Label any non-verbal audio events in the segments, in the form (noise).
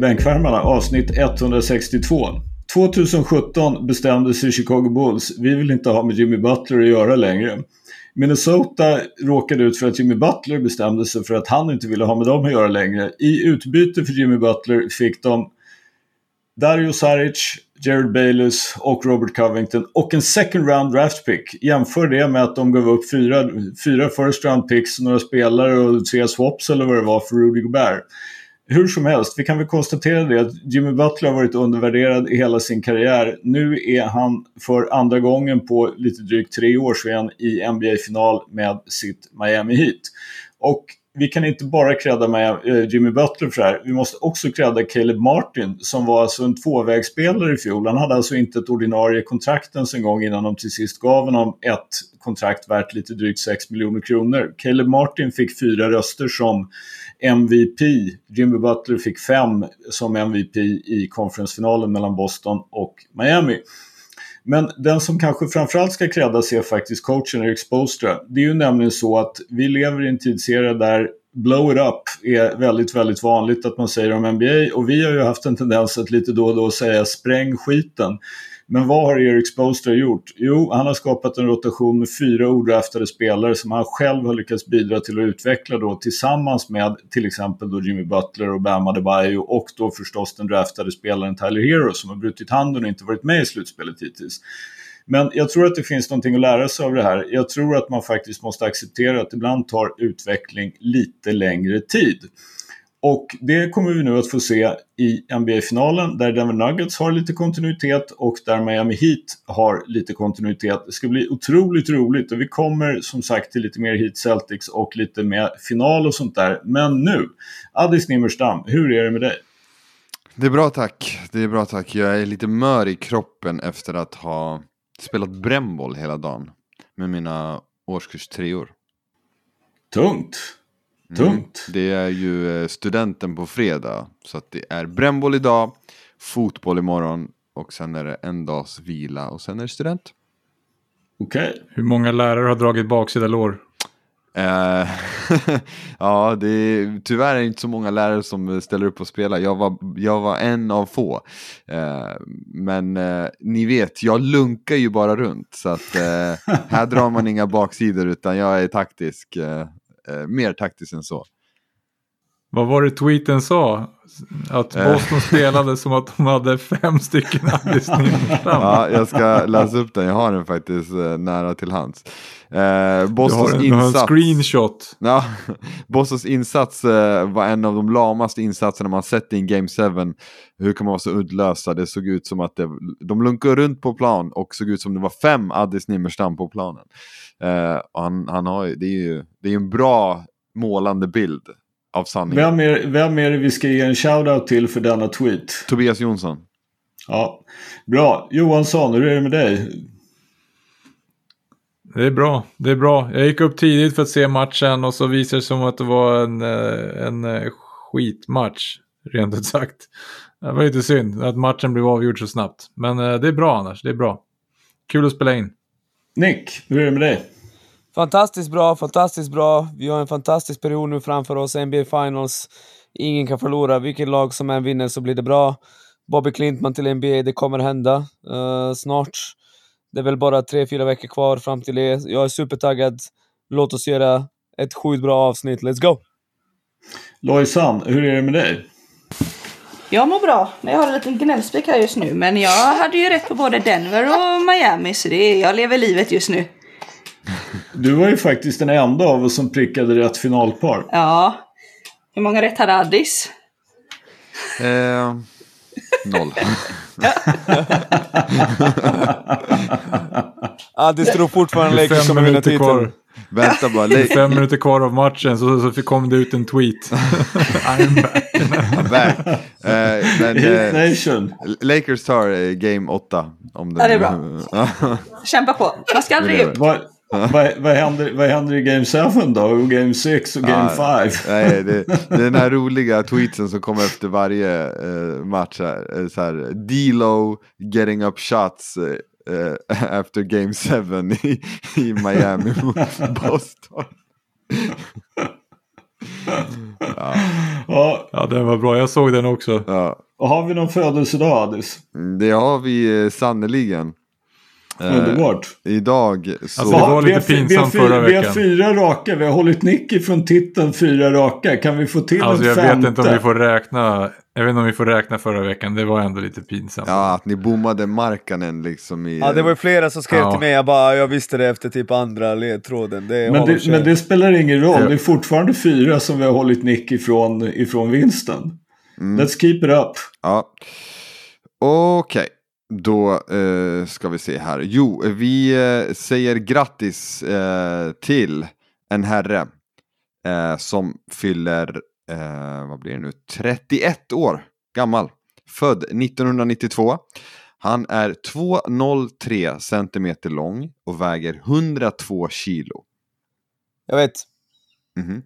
Till Bänkvärmarna avsnitt 162. 2017 bestämde sig Chicago Bulls, vi vill inte ha med Jimmy Butler att göra längre. Minnesota råkade ut för att Jimmy Butler bestämde sig för att han inte ville ha med dem att göra längre. I utbyte för Jimmy Butler fick de Dario Saric, Jared Bayless och Robert Covington och en second round draft pick. Jämför det med att de gav upp fyra, fyra first round picks, några spelare och tre swaps eller vad det var för Rudy Gobert. Hur som helst, vi kan väl konstatera det att Jimmy Butler har varit undervärderad i hela sin karriär. Nu är han för andra gången på lite drygt tre år sedan i NBA-final med sitt Miami Heat. Och vi kan inte bara credda med eh, Jimmy Butler för det här. Vi måste också credda Caleb Martin som var alltså en tvåvägsspelare i fjol. Han hade alltså inte ett ordinarie kontrakt ens en gång innan de till sist gav honom ett kontrakt värt lite drygt 6 miljoner kronor. Caleb Martin fick fyra röster som MVP. Jimmy Butler fick fem som MVP i konferensfinalen mellan Boston och Miami. Men den som kanske framförallt ska kreddas är faktiskt coachen Eric Spostra. Det är ju nämligen så att vi lever i en tidsserie där blow it up är väldigt, väldigt vanligt att man säger om NBA och vi har ju haft en tendens att lite då och då säga spräng skiten. Men vad har Eric Spoelstra gjort? Jo, han har skapat en rotation med fyra odraftade spelare som han själv har lyckats bidra till att utveckla då tillsammans med till exempel då Jimmy Butler och Bam Adebayo och då förstås den draftade spelaren Tyler Hero som har brutit handen och inte varit med i slutspelet hittills. Men jag tror att det finns någonting att lära sig av det här. Jag tror att man faktiskt måste acceptera att ibland tar utveckling lite längre tid. Och det kommer vi nu att få se i NBA-finalen där Denver Nuggets har lite kontinuitet och där Miami Heat har lite kontinuitet. Det ska bli otroligt roligt och vi kommer som sagt till lite mer Heat Celtics och lite mer final och sånt där. Men nu, Addis Nimmerstam, hur är det med dig? Det är bra tack, det är bra tack. Jag är lite mör i kroppen efter att ha spelat brännboll hela dagen med mina årskurs treor. Tungt! Tungt. Mm. Det är ju eh, studenten på fredag. Så att det är brännboll idag, fotboll imorgon och sen är det en dags vila och sen är det student. Okej. Okay. Hur många lärare har dragit baksida lår? Uh, (laughs) ja, det är, tyvärr är det inte så många lärare som ställer upp och spelar. Jag var, jag var en av få. Uh, men uh, ni vet, jag lunkar ju bara runt. Så att här drar man inga baksidor utan jag är taktisk eh, Eh, mer taktiskt än så. Vad var det tweeten sa? Att eh. Boston spelade som att de hade fem stycken Alice Ja, jag ska läsa upp den. Jag har den faktiskt eh, nära till hands. Eh, Bostons du, har en, insats, du har en screenshot. Ja, (laughs) Bostons insats eh, var en av de lamaste insatserna man sett i en Game 7. Hur kan man vara så uddlösa? Det såg ut som att det, de lunkade runt på plan och såg ut som det var fem Addis Nimmerstam på planen. Eh, han, han har, det är ju det är en bra målande bild av sanningen. Vem är, vem är det vi ska ge en shoutout till för denna tweet? Tobias Jonsson. Ja, bra. Johansson, hur är det med dig? Det är bra, det är bra. Jag gick upp tidigt för att se matchen och så visade det som att det var en, eh, en eh, skitmatch, rent ut sagt. Det var lite synd att matchen blev avgjord så snabbt. Men eh, det är bra annars, det är bra. Kul att spela in. Nick, hur är det med dig? Fantastiskt bra, fantastiskt bra. Vi har en fantastisk period nu framför oss, NBA Finals. Ingen kan förlora, vilket lag som än vinner så blir det bra. Bobby Klintman till NBA, det kommer hända uh, snart. Det är väl bara tre, fyra veckor kvar fram till det. Jag är supertaggad. Låt oss göra ett sjukt bra avsnitt. Let's go! Lojsan, hur är det med dig? Jag mår bra. Jag har en liten gnällspik här just nu. Men jag hade ju rätt på både Denver och Miami. Så det är, jag lever livet just nu. Du var ju faktiskt den enda av oss som prickade rätt finalpar. Ja. Hur många rätt hade Addis? Eh, noll. (laughs) Addis tror fortfarande Lakers kommer vinna titeln. Vänta bara. Fem minuter kvar av matchen så, så kom det ut en tweet. I'm back. back. Uh, men, uh, Lakers tar uh, game 8. Om det, ja, det är bra. (laughs) Kämpa på. Man ska aldrig. Vad, vad, händer, vad händer i Game 7 då? Och Game 6 och Game 5? Ja, nej, det, (laughs) det är den här roliga tweetsen som kommer efter varje uh, match. Här, så här, D-Lo getting up shots uh, after game 7 i, i Miami mot (laughs) Boston. ja. Ja, Ja, den var bra. Jag såg den också. Ja, Och har vi någon födelsedag, Adis? det har vi eh, sannoliken. Eh, Underbart. idag så... Alltså, det var vi lite har fy- vi har pinsamt förra Vi har veckan. fyra raka. Vi har hållit Nicky från titeln fyra raka. Kan vi få till Alltså en jag femte? vet inte om vi får räkna. Jag vet inte om vi får räkna förra veckan. Det var ändå lite pinsamt. Ja, att ni bommade Markkanen liksom i... Ja, det var ju flera som skrev Ja. till mig, jag bara, jag visste det efter typ andra ledtråden. Det Men det, men det spelar ingen roll. Ja. Det är fortfarande fyra som vi har hållit Nick ifrån, ifrån vinsten. Mm. Let's keep it up. Ja. Okej, då eh, ska vi se här. Jo, vi eh, säger grattis eh, till en herre eh, som fyller, eh, vad blir det nu, 31 år gammal. Född 1992. Han är 2,03 centimeter lång och väger 102 kilo. Jag vet, Mhm.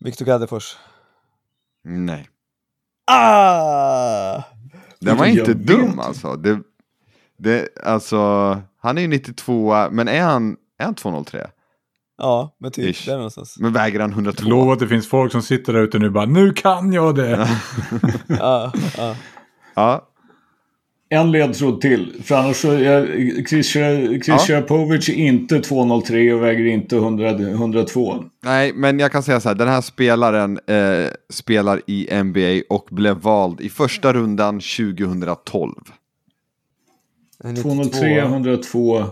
Viktor Gaddefors. Nej, Ah! Den var inte dum alltså. Det, det, alltså. Han är ju 92, men är han, är han 2,03? Ja, men typ Ish. där någonstans. Men väger han 102? Lova att det finns folk som sitter där ute nu och bara nu kan jag det. (laughs) Ja, ja. Ja, En ledtråd till. För annars så är Chris, Chris Ja. Inte 2,03 och väger inte 100, 102. nej, men jag kan säga så här. Den här spelaren eh, spelar i NBA och blev vald i första rundan 2012. En 203, 92. 102.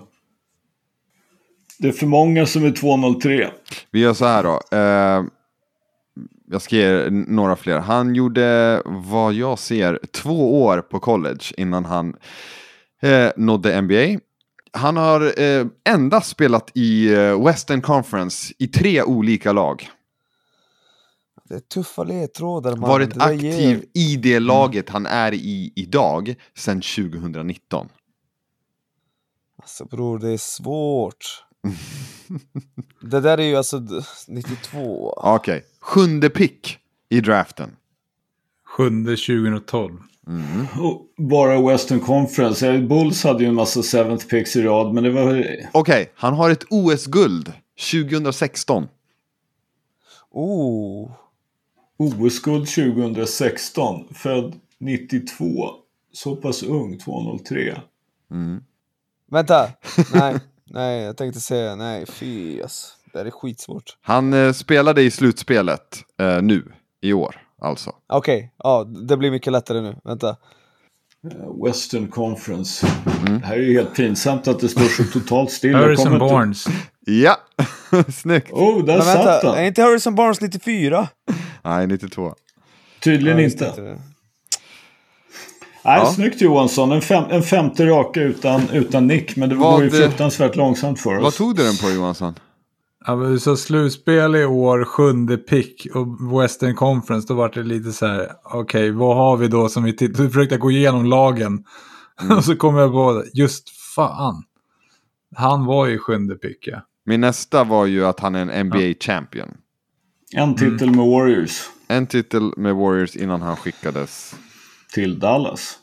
Det är för många som är 203. Vi gör så här då. Eh, jag ska ge n- några fler. Han gjorde, vad jag ser, två år på college innan han eh, nådde NBA. Han har eh, endast spelat i eh, Western Conference i tre olika lag. Det är tuffa ledtrådar man. Varit där ger- aktiv i det laget han är i idag sedan 2019. Alltså bror, det är svårt. (laughs) det där är ju alltså d- 92. Okej, sjunde pick i draften. Sjunde 2012. Och bara Western Conference. Eh, Bulls hade ju en massa seventh picks i rad. Men det var... Okej, han har ett OS-guld 2016. Oh. OS-guld 2016. Född 92. Så pass ung, 203. Vänta! Nej, (laughs) nej, jag tänkte säga nej, fy alltså. Det här är skitsvårt. Han eh, spelade i slutspelet eh, nu, i år alltså. Okej, ja, det blir mycket lättare nu. Vänta. Eh, Western Conference. Det här är ju helt pinsamt att det står så totalt still. Harrison Barnes. Ja, (laughs) snyggt. Oh, där Men satt vänta, är inte Harrison Barnes 94? Nej, 92. Tydligen Ja, inte. Nej, Ja. snyggt Johansson. En, fem, en femte raka utan, utan nick. Men det Vad, går ju eh, fruktansvärt långsamt för Vad oss. tog du den på Johansson? Ja, så slutspel i år, sjunde pick och Western Conference. Då var det lite så här, okej, vad har vi då som vi tittar? Försökte gå igenom lagen. (laughs) och så kom jag på, just fan. Han var ju sjunde pick, ja. Min nästa var ju att han är en NBA champion. En titel med Warriors En titel med Warriors innan han skickades. till Dallas.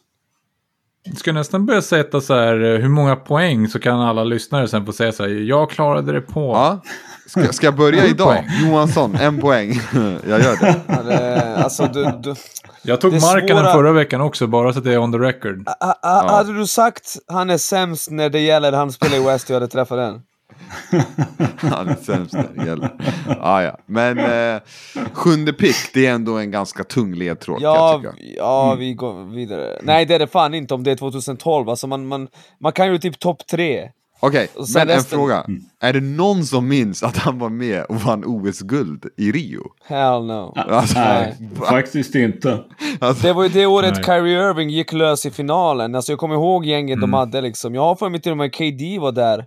Jag ska nästan börja sätta så här, eh, hur många poäng så kan alla lyssnare sen få säga så här, jag klarade det på. Ja, ska, ska jag börja idag? poäng. Johansson, en poäng. (laughs) jag gör det. Ja, det, alltså, du, du, Jag tog Det marken svåra- förra veckan också, bara så att det är on the record. ha, ha, Hade du sagt han är sämst när det gäller han spelar i West, jag hade träffat den. (laughs) Han är sämst när det gäller. Ah, ja. Men eh, sjunde pick, det är ändå en ganska tung ledtråd Ja, jag tycka. ja vi går vidare. Nej det är det fan inte om det är 2012, alltså man, man, man kan ju typ topp tre. Okej, sen men en resten- fråga. Är det någon som minns att han var med och vann OS-guld i Rio? Hell no. Alltså, Nej, faktiskt inte. alltså, Det var ju det året Nej. Kyrie Irving gick lös i finalen, alltså jag kommer ihåg gänget de hade liksom. Jag har för mig till och med KD var där.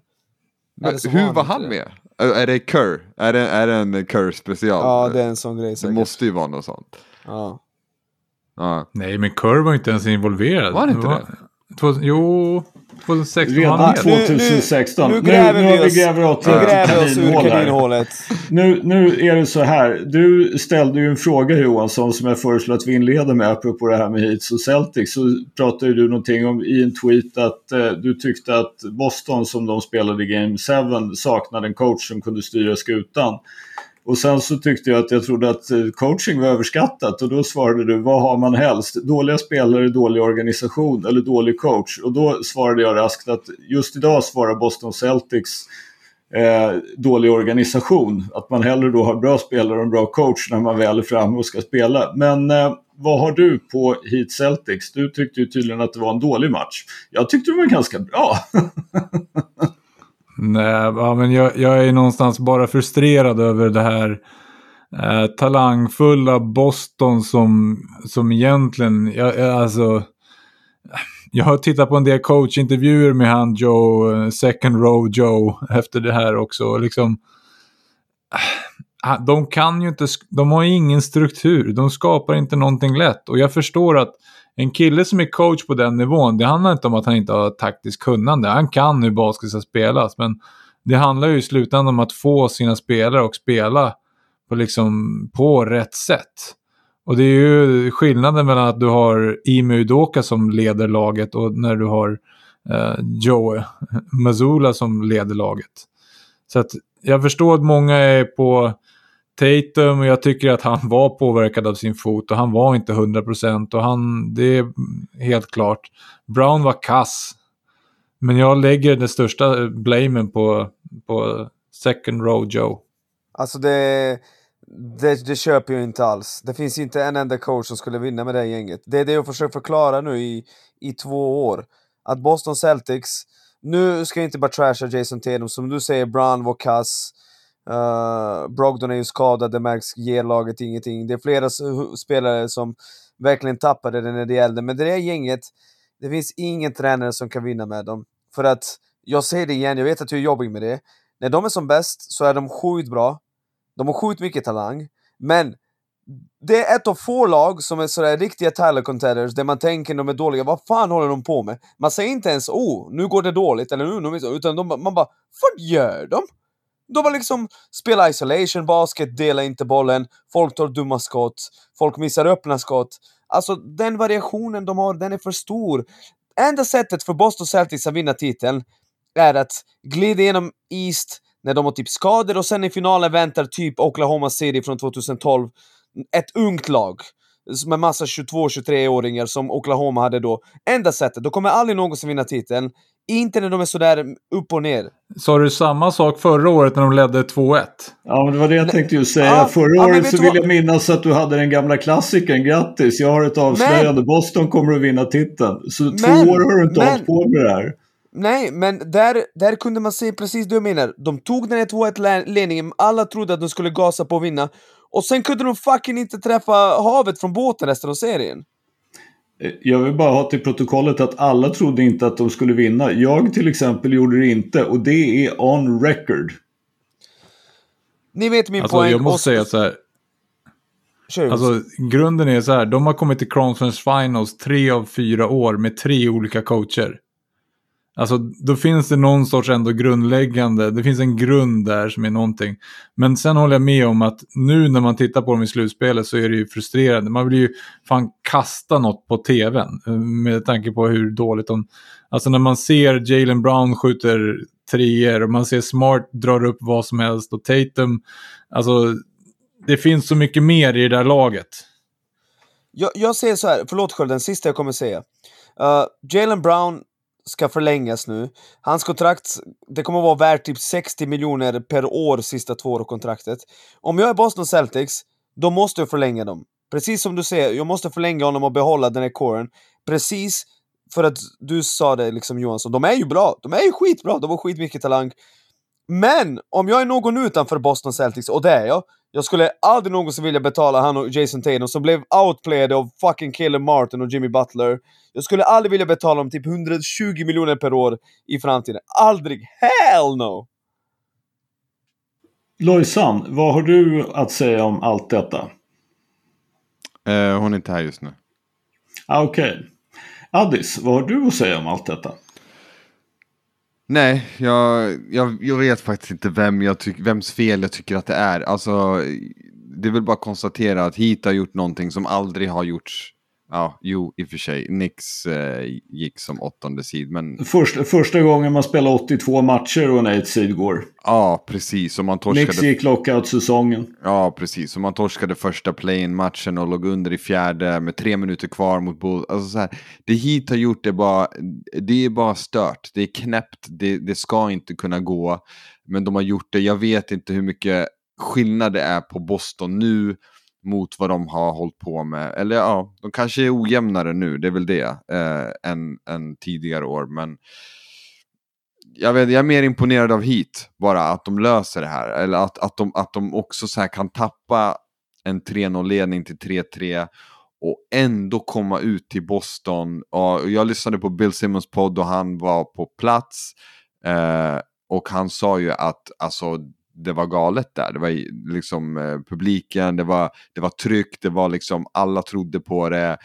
Så hur han var han det. med? Är är det Kerr? Är det, är det en Kerr special? Ja, det är en sån grej det säkert. måste ju vara något sånt. Ja. Ja. Nej, men Kerr var inte ens involverad. Var han inte var, Två, jo, 2016 var Redan han med. Nu- 2016. nu Nu, gräver nu, vi har oss- vi gräver åt Nu gräver vi oss ur kaninhålet. Nu, nu är det så här. Du ställde ju en fråga Johansson som jag föreslår att vi inleder med apropå det här med Heats och Celtics. Så pratade du någonting om i en tweet att eh, du tyckte att Boston som de spelade i Game 7 saknade en coach som kunde styra skutan. Och sen så tyckte jag att jag trodde att eh, coaching var överskattat och då svarade du vad har man helst? Dåliga spelare, dålig organisation eller dålig coach? Och då svarade jag raskt att just idag svarar Boston Celtics eh, dålig organisation. Att man hellre då har bra spelare och en bra coach när man väl är framme och ska spela. Men eh, vad har du på Heat Celtics? Du tyckte ju tydligen att det var en dålig match. Jag tyckte det var ganska bra. (laughs) Nej, ja, men jag, jag, är någonstans bara frustrerad över det här eh, talangfulla Boston som, som egentligen, jag, alltså, jag har tittat på en del coachintervjuer med han Joe, eh, second row Joe, efter det här också. Liksom, ah, de kan ju inte, de har ingen struktur, de skapar inte någonting lätt. Och jag förstår att en kille som är coach på den nivån, det handlar inte om att han inte har taktiskt kunnande. Han kan hur basket ska spelas, men det handlar ju i slutändan om att få sina spelare att spela på, liksom, på rätt sätt. Och det är ju skillnaden mellan att du har Ime Udoka som leder laget och när du har eh, Joe Mazula som leder laget. Så att jag förstår att många är på Tatum och jag tycker att han var påverkad av sin fot och han var inte 100% och han, det är helt klart. Brown var kass. Men jag lägger den största blamen på, på second row Joe. Alltså det, det, det köper jag inte alls. Det finns inte en enda coach som skulle vinna med det gänget. Det är det jag försöker förklara nu i, i två år. Att Boston Celtics, nu ska jag inte bara trasha Jason Tatum, som du säger, Brown var kass. Uh, Brogdon är ju skadad, det märks, ger laget ingenting. Det är flera spelare som verkligen tappade det när det gällde, men det där gänget, det finns ingen tränare som kan vinna med dem. För att, jag säger det igen, jag vet att du är jobbig med det. När de är som bäst så är de sjukt bra. De har sjukt mycket talang, men det är ett av få lag som är sådär riktiga Tyler contenders där man tänker de är dåliga, vad fan håller de på med? Man säger inte ens oh, nu går det dåligt eller nu, utan de, man bara, vad gör de? De har liksom spelat isolation basket, delar inte bollen, folk tar dumma skott, folk missar öppna skott. Alltså den variationen de har, den är för stor. Enda sättet för Boston Celtics att vinna titeln är att glida igenom East när de har typ skador och sen i finalen väntar typ Oklahoma City från 2012. Ett ungt lag med massa 22-23-åringar som Oklahoma hade då. Enda sättet, då kommer aldrig någonsin vinna titeln. Inte när de är sådär upp och ner. Sa du samma sak förra året när de ledde 2-1? Ja, men det var det jag tänkte ju säga. Ja, förra ja, året så vill vad... jag minnas att du hade den gamla klassikern. Grattis, jag har ett avslöjande. Men... Boston kommer att vinna titeln. Så men, två år har du inte men... hållit på med det här. Nej, men där, där kunde man se precis det jag menar. De tog den här 2-1-ledningen, alla trodde att de skulle gasa på att vinna. Och sen kunde de fucking inte träffa havet från båten resten av serien. Jag vill bara ha till protokollet att alla trodde inte att de skulle vinna. Jag till exempel gjorde det inte och det är on record. Ni vet min alltså, poäng. Jag måste säga så här. Alltså, grunden är så här, de har kommit till Conference Finals tre av fyra år med tre olika coacher. Alltså då finns det någon sorts ändå grundläggande, det finns en grund där som är någonting. Men sen håller jag med om att nu när man tittar på dem i slutspelet så är det ju frustrerande. Man vill ju fan kasta något på tvn eh, med tanke på hur dåligt de... Alltså när man ser Jalen Brown skjuter treor och man ser Smart drar upp vad som helst och Tatum, alltså det finns så mycket mer i det där laget. Jag, jag säger så här, förlåt själv, den sista jag kommer säga. Eh, uh, Jalen Brown ska förlängas nu. Hans kontrakt, det kommer att vara värt typ 60 miljoner per år sista två år kontraktet. Om jag är Boston Celtics, då måste jag förlänga dem. Precis som du säger, jag måste förlänga honom och behålla den här coren. Precis för att du sa det liksom Johansson, de är ju bra, de är ju skitbra, de har skitmycket talang. Men om jag är någon utanför Boston Celtics, och det är jag, jag skulle aldrig någonsin vilja betala han och Jason Tatum som blev outplayed av fucking Killer Martin och Jimmy Butler. Jag skulle aldrig vilja betala dem typ 120 miljoner per år i framtiden. Aldrig! Hell no! Lojsan, vad har du att säga om allt detta? Uh, hon är inte här just nu. Ah, Okej. Okay. Addis, vad har du att säga om allt detta? Nej, jag, jag, jag vet faktiskt inte vem jag tyck, vems fel jag tycker att det är. Alltså, det är väl bara att konstatera att Heat har gjort någonting som aldrig har gjorts Ja, jo, i och för sig. Knicks eh, gick som åttonde sid, men... Första, första gången man spelar 82 matcher och en 8 seed går. Ja, precis. Och man torskade... Knicks gick lockout-säsongen. Ja, precis. Och man torskade första play-in-matchen och låg under i fjärde med tre minuter kvar mot Bulls. Alltså så här, det hit har gjort det bara, det är bara stört. Det är knäppt, det, det ska inte kunna gå. Men de har gjort det. Jag vet inte hur mycket skillnad det är på Boston nu mot vad de har hållit på med. Eller ja, de kanske är ojämnare nu, det är väl det, eh, än, än tidigare år. Men jag, vet, jag är mer imponerad av Heat, bara att de löser det här. Eller att, att, de, att de också så kan tappa en 3-0-ledning till 3-3 och ändå komma ut till Boston. Och jag lyssnade på Bill Simmons podd och han var på plats. Eh, och han sa ju att alltså, det var galet där. Det var liksom eh, publiken, det var, det var tryck, det var liksom alla trodde på det.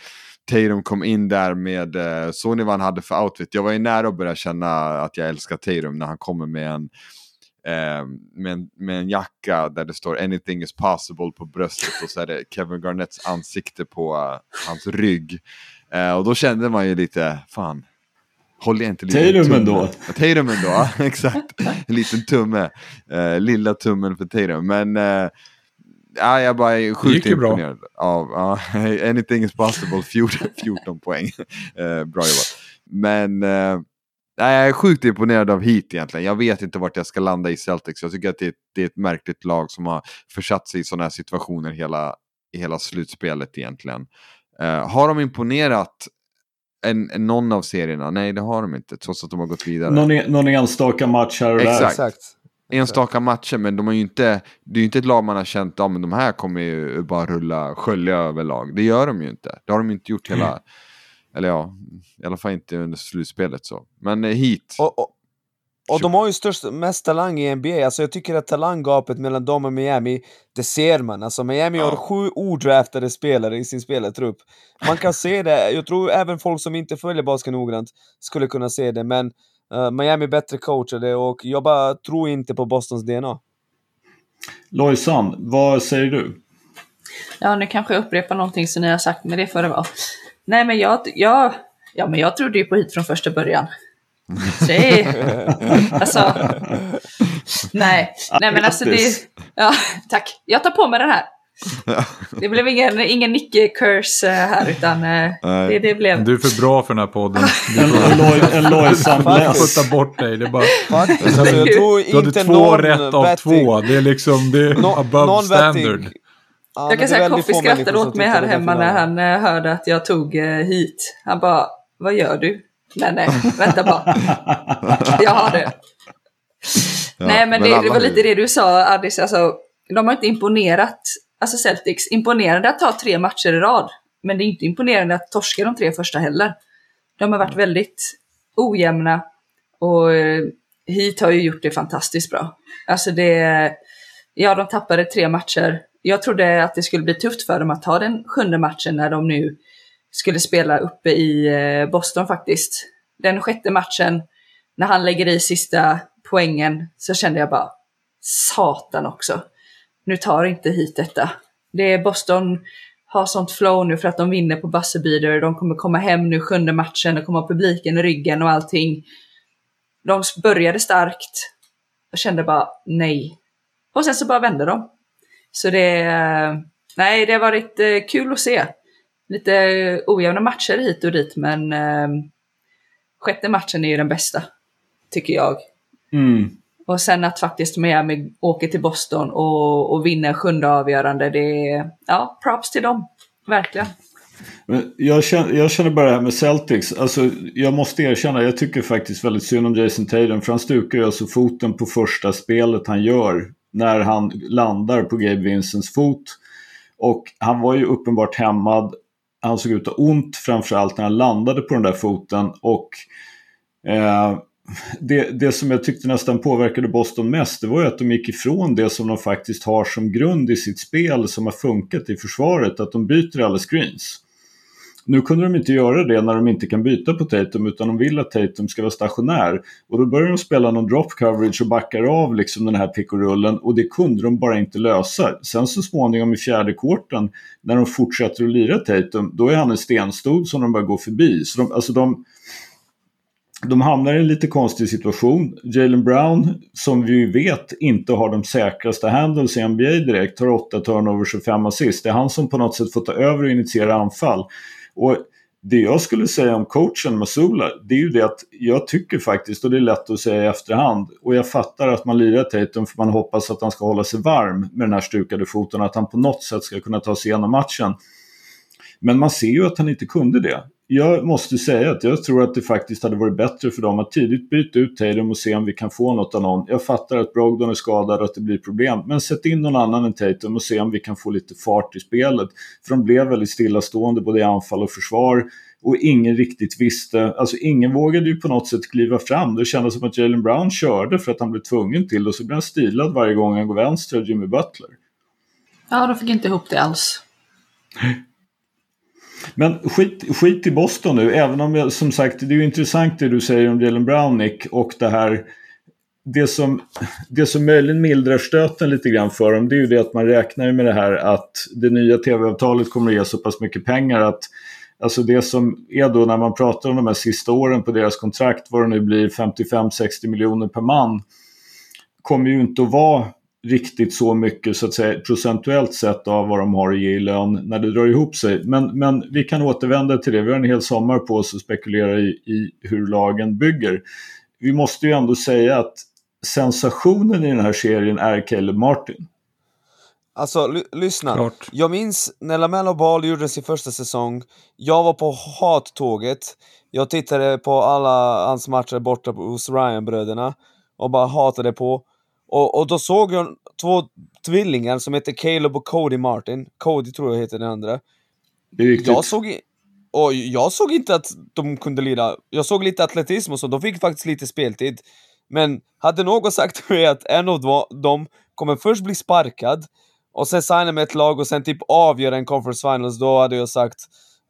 Tatum kom in där med, eh, såg ni vad han hade för outfit? Jag var ju nära att börja känna att jag älskar Tatum när han kommer med en, eh, med, en, med en jacka där det står anything is possible på bröstet och så är det Kevin Garnetts ansikte på uh, hans rygg. Eh, och då kände man ju lite, fan, Håller jag inte Tatum ändå. Tatum ändå, exakt. En liten tumme. Uh, lilla tummen för Tatum. Men uh, ja, jag bara är sjukt imponerad. Av, uh, (laughs) anything is possible, 14, 14 poäng. Uh, (laughs) bra jobbat. Men uh, jag är sjukt imponerad av Heat egentligen. Jag vet inte vart jag ska landa i Celtics. Jag tycker att det är, det är ett märkligt lag som har försatt sig i sådana här situationer hela, i hela slutspelet egentligen. Uh, har de imponerat en, en, någon av serierna? Nej, det har de inte, trots att de har gått vidare. Någon, någon enstaka match här och Exakt. där. Exakt. Enstaka matcher, men de har ju inte, det är ju inte ett lag man har känt, ja men de här kommer ju bara rulla, skölja över lag. Det gör de ju inte. Det har de inte gjort hela, mm. eller ja, i alla fall inte under slutspelet så. Men eh, hit. Och, och, och de har ju störst, mest talang i NBA, alltså jag tycker att talanggapet mellan dem och Miami, det ser man. Alltså Miami ja. har sju odraftade spelare i sin spelartrupp. Man kan se det, jag tror även folk som inte följer basket noggrant skulle kunna se det, men uh, Miami är bättre coachade och jag bara tror inte på Bostons DNA. Lojsan, vad säger du? Ja, nu kanske jag upprepar någonting som ni har sagt, men det får det vara. Nej, men jag, jag, ja, men jag trodde ju på hit från första början. Se! alltså, nej, nej men alltså det... Ja, tack. Jag tar på mig den här. Det blev ingen, ingen Nicke-curse eh, här utan eh, det, det, blev... Du är för bra för den här podden. en lojsam läs. Putta bort dig. Det är bara... Faktiskt, alltså, jag tror du hade två rätt av vettig. två. Det är liksom det är no, above standard. Ja, jag kan säga att Koffi skrattade åt mig här hemma när han uh, hörde att jag tog hit. Han bara, vad gör du? Nej, nej, vänta bara. Jag har det. Ja, nej, men, men det, det, var lite det du sa, Addis. Alltså, de har inte imponerat, alltså Celtics, imponerande att ta tre matcher i rad. Men det är inte imponerande att torska de tre första heller. De har varit väldigt ojämna och hit har ju gjort det fantastiskt bra. Alltså det, ja de tappade tre matcher. Jag trodde att det skulle bli tufft för dem att ta den sjunde matchen när de nu skulle spela uppe i eh, Boston faktiskt. Den sjätte matchen, när han lägger i sista poängen, så kände jag bara satan också. Nu tar inte hit detta. Det är Boston har sånt flow nu för att de vinner på buzzerbeater. De kommer komma hem nu sjunde matchen och kommer ha publiken i ryggen och allting. De började starkt. Jag kände bara nej. Och sen så bara vände de. Så det, eh, nej, det har varit eh, kul att se lite ojämna matcher hit och dit, men eh, sjätte matchen är ju den bästa, tycker jag. Mm. Och sen att faktiskt Miami åker till Boston och, och vinner sjunde avgörande, det är, ja, props till dem. Verkligen. Jag känner, jag känner bara det här med Celtics. Alltså, jag måste erkänna, jag tycker faktiskt väldigt synd om Jason Tatum. För han stukar alltså foten på första spelet han gör när han landar på Gabe Vincents fot. Och han var ju uppenbart hämmad han såg ut att ha ont framförallt när han landade på den där foten. Och eh, det, det som jag tyckte nästan påverkade Boston mest det var ju att de gick ifrån det som de faktiskt har som grund i sitt spel som har funkat i försvaret. Att de byter alla screens. Nu kunde de inte göra det när de inte kan byta på Tatum utan de vill att Tatum ska vara stationär. Och då börjar de spela någon drop coverage och backar av liksom den här pickorullen och det kunde de bara inte lösa. Sen så småningom i fjärde korten när de fortsätter att lira Tatum då är han en stenstod som de bara går förbi. Så de, alltså de, de hamnar i en lite konstig situation. Jalen Brown, som vi vet inte har de säkraste handles i NBA direkt, har 8 turnovers och 5 assist. Det är han som på något sätt får ta över och initiera anfall. Och det jag skulle säga om coachen Masula, det är ju det att jag tycker faktiskt, och det är lätt att säga i efterhand, och jag fattar att man lirar Tatum för man hoppas att han ska hålla sig varm med den här stukade foten, att han på något sätt ska kunna ta sig igenom matchen. Men man ser ju att han inte kunde det jag måste säga att jag tror att det faktiskt hade varit bättre för dem att tidigt byta ut Tatum och se om vi kan få något av någon. Jag fattar att Brogdon är skadad och att det blir problem. Men sätt in någon annan än Tatum och se om vi kan få lite fart i spelet. För de blev väldigt stillastående både i anfall och försvar. Och ingen riktigt visste, alltså ingen vågade ju på något sätt kliva fram. Det kändes som att Jalen Brown körde för att han blev tvungen till och så blev han stilad varje gång han går vänster av Jimmy Butler. Ja, de fick inte ihop det alls. (laughs) Men skit, skit i Boston nu, även om jag som sagt, det är ju intressant det du säger om Jalen Brownick och det här det som, det som möjligen mildrar stöten lite grann för dem det är ju det att man räknar med det här att det nya tv-avtalet kommer att ge så pass mycket pengar att Alltså det som är då när man pratar om de här sista åren på deras kontrakt, vad det nu blir 55-60 miljoner per man, kommer ju inte att vara riktigt så mycket så att säga procentuellt sett av vad de har att ge i lön när det drar ihop sig. Men, men vi kan återvända till det. Vi har en hel sommar på oss att spekulera i, i hur lagen bygger. Vi måste ju ändå säga att sensationen i den här serien är Caleb Martin. Alltså, lyssna. Klart. Jag minns när LaMelo Ball gjorde sin första säsong. Jag var på hattåget. Jag tittade på alla hans matcher borta hos Ryan-bröderna och bara hatade på. Och, och då såg jag två tvillingar som heter Caleb och Cody Martin. Cody tror jag heter den andra. Det är riktigt. Jag såg, och jag såg inte att de kunde lira. Jag såg lite atletism och så, de fick faktiskt lite speltid. Men hade någon sagt till mig att en av dem kommer först bli sparkad och sen signa med ett lag och sen typ avgöra en conference finals, då hade jag sagt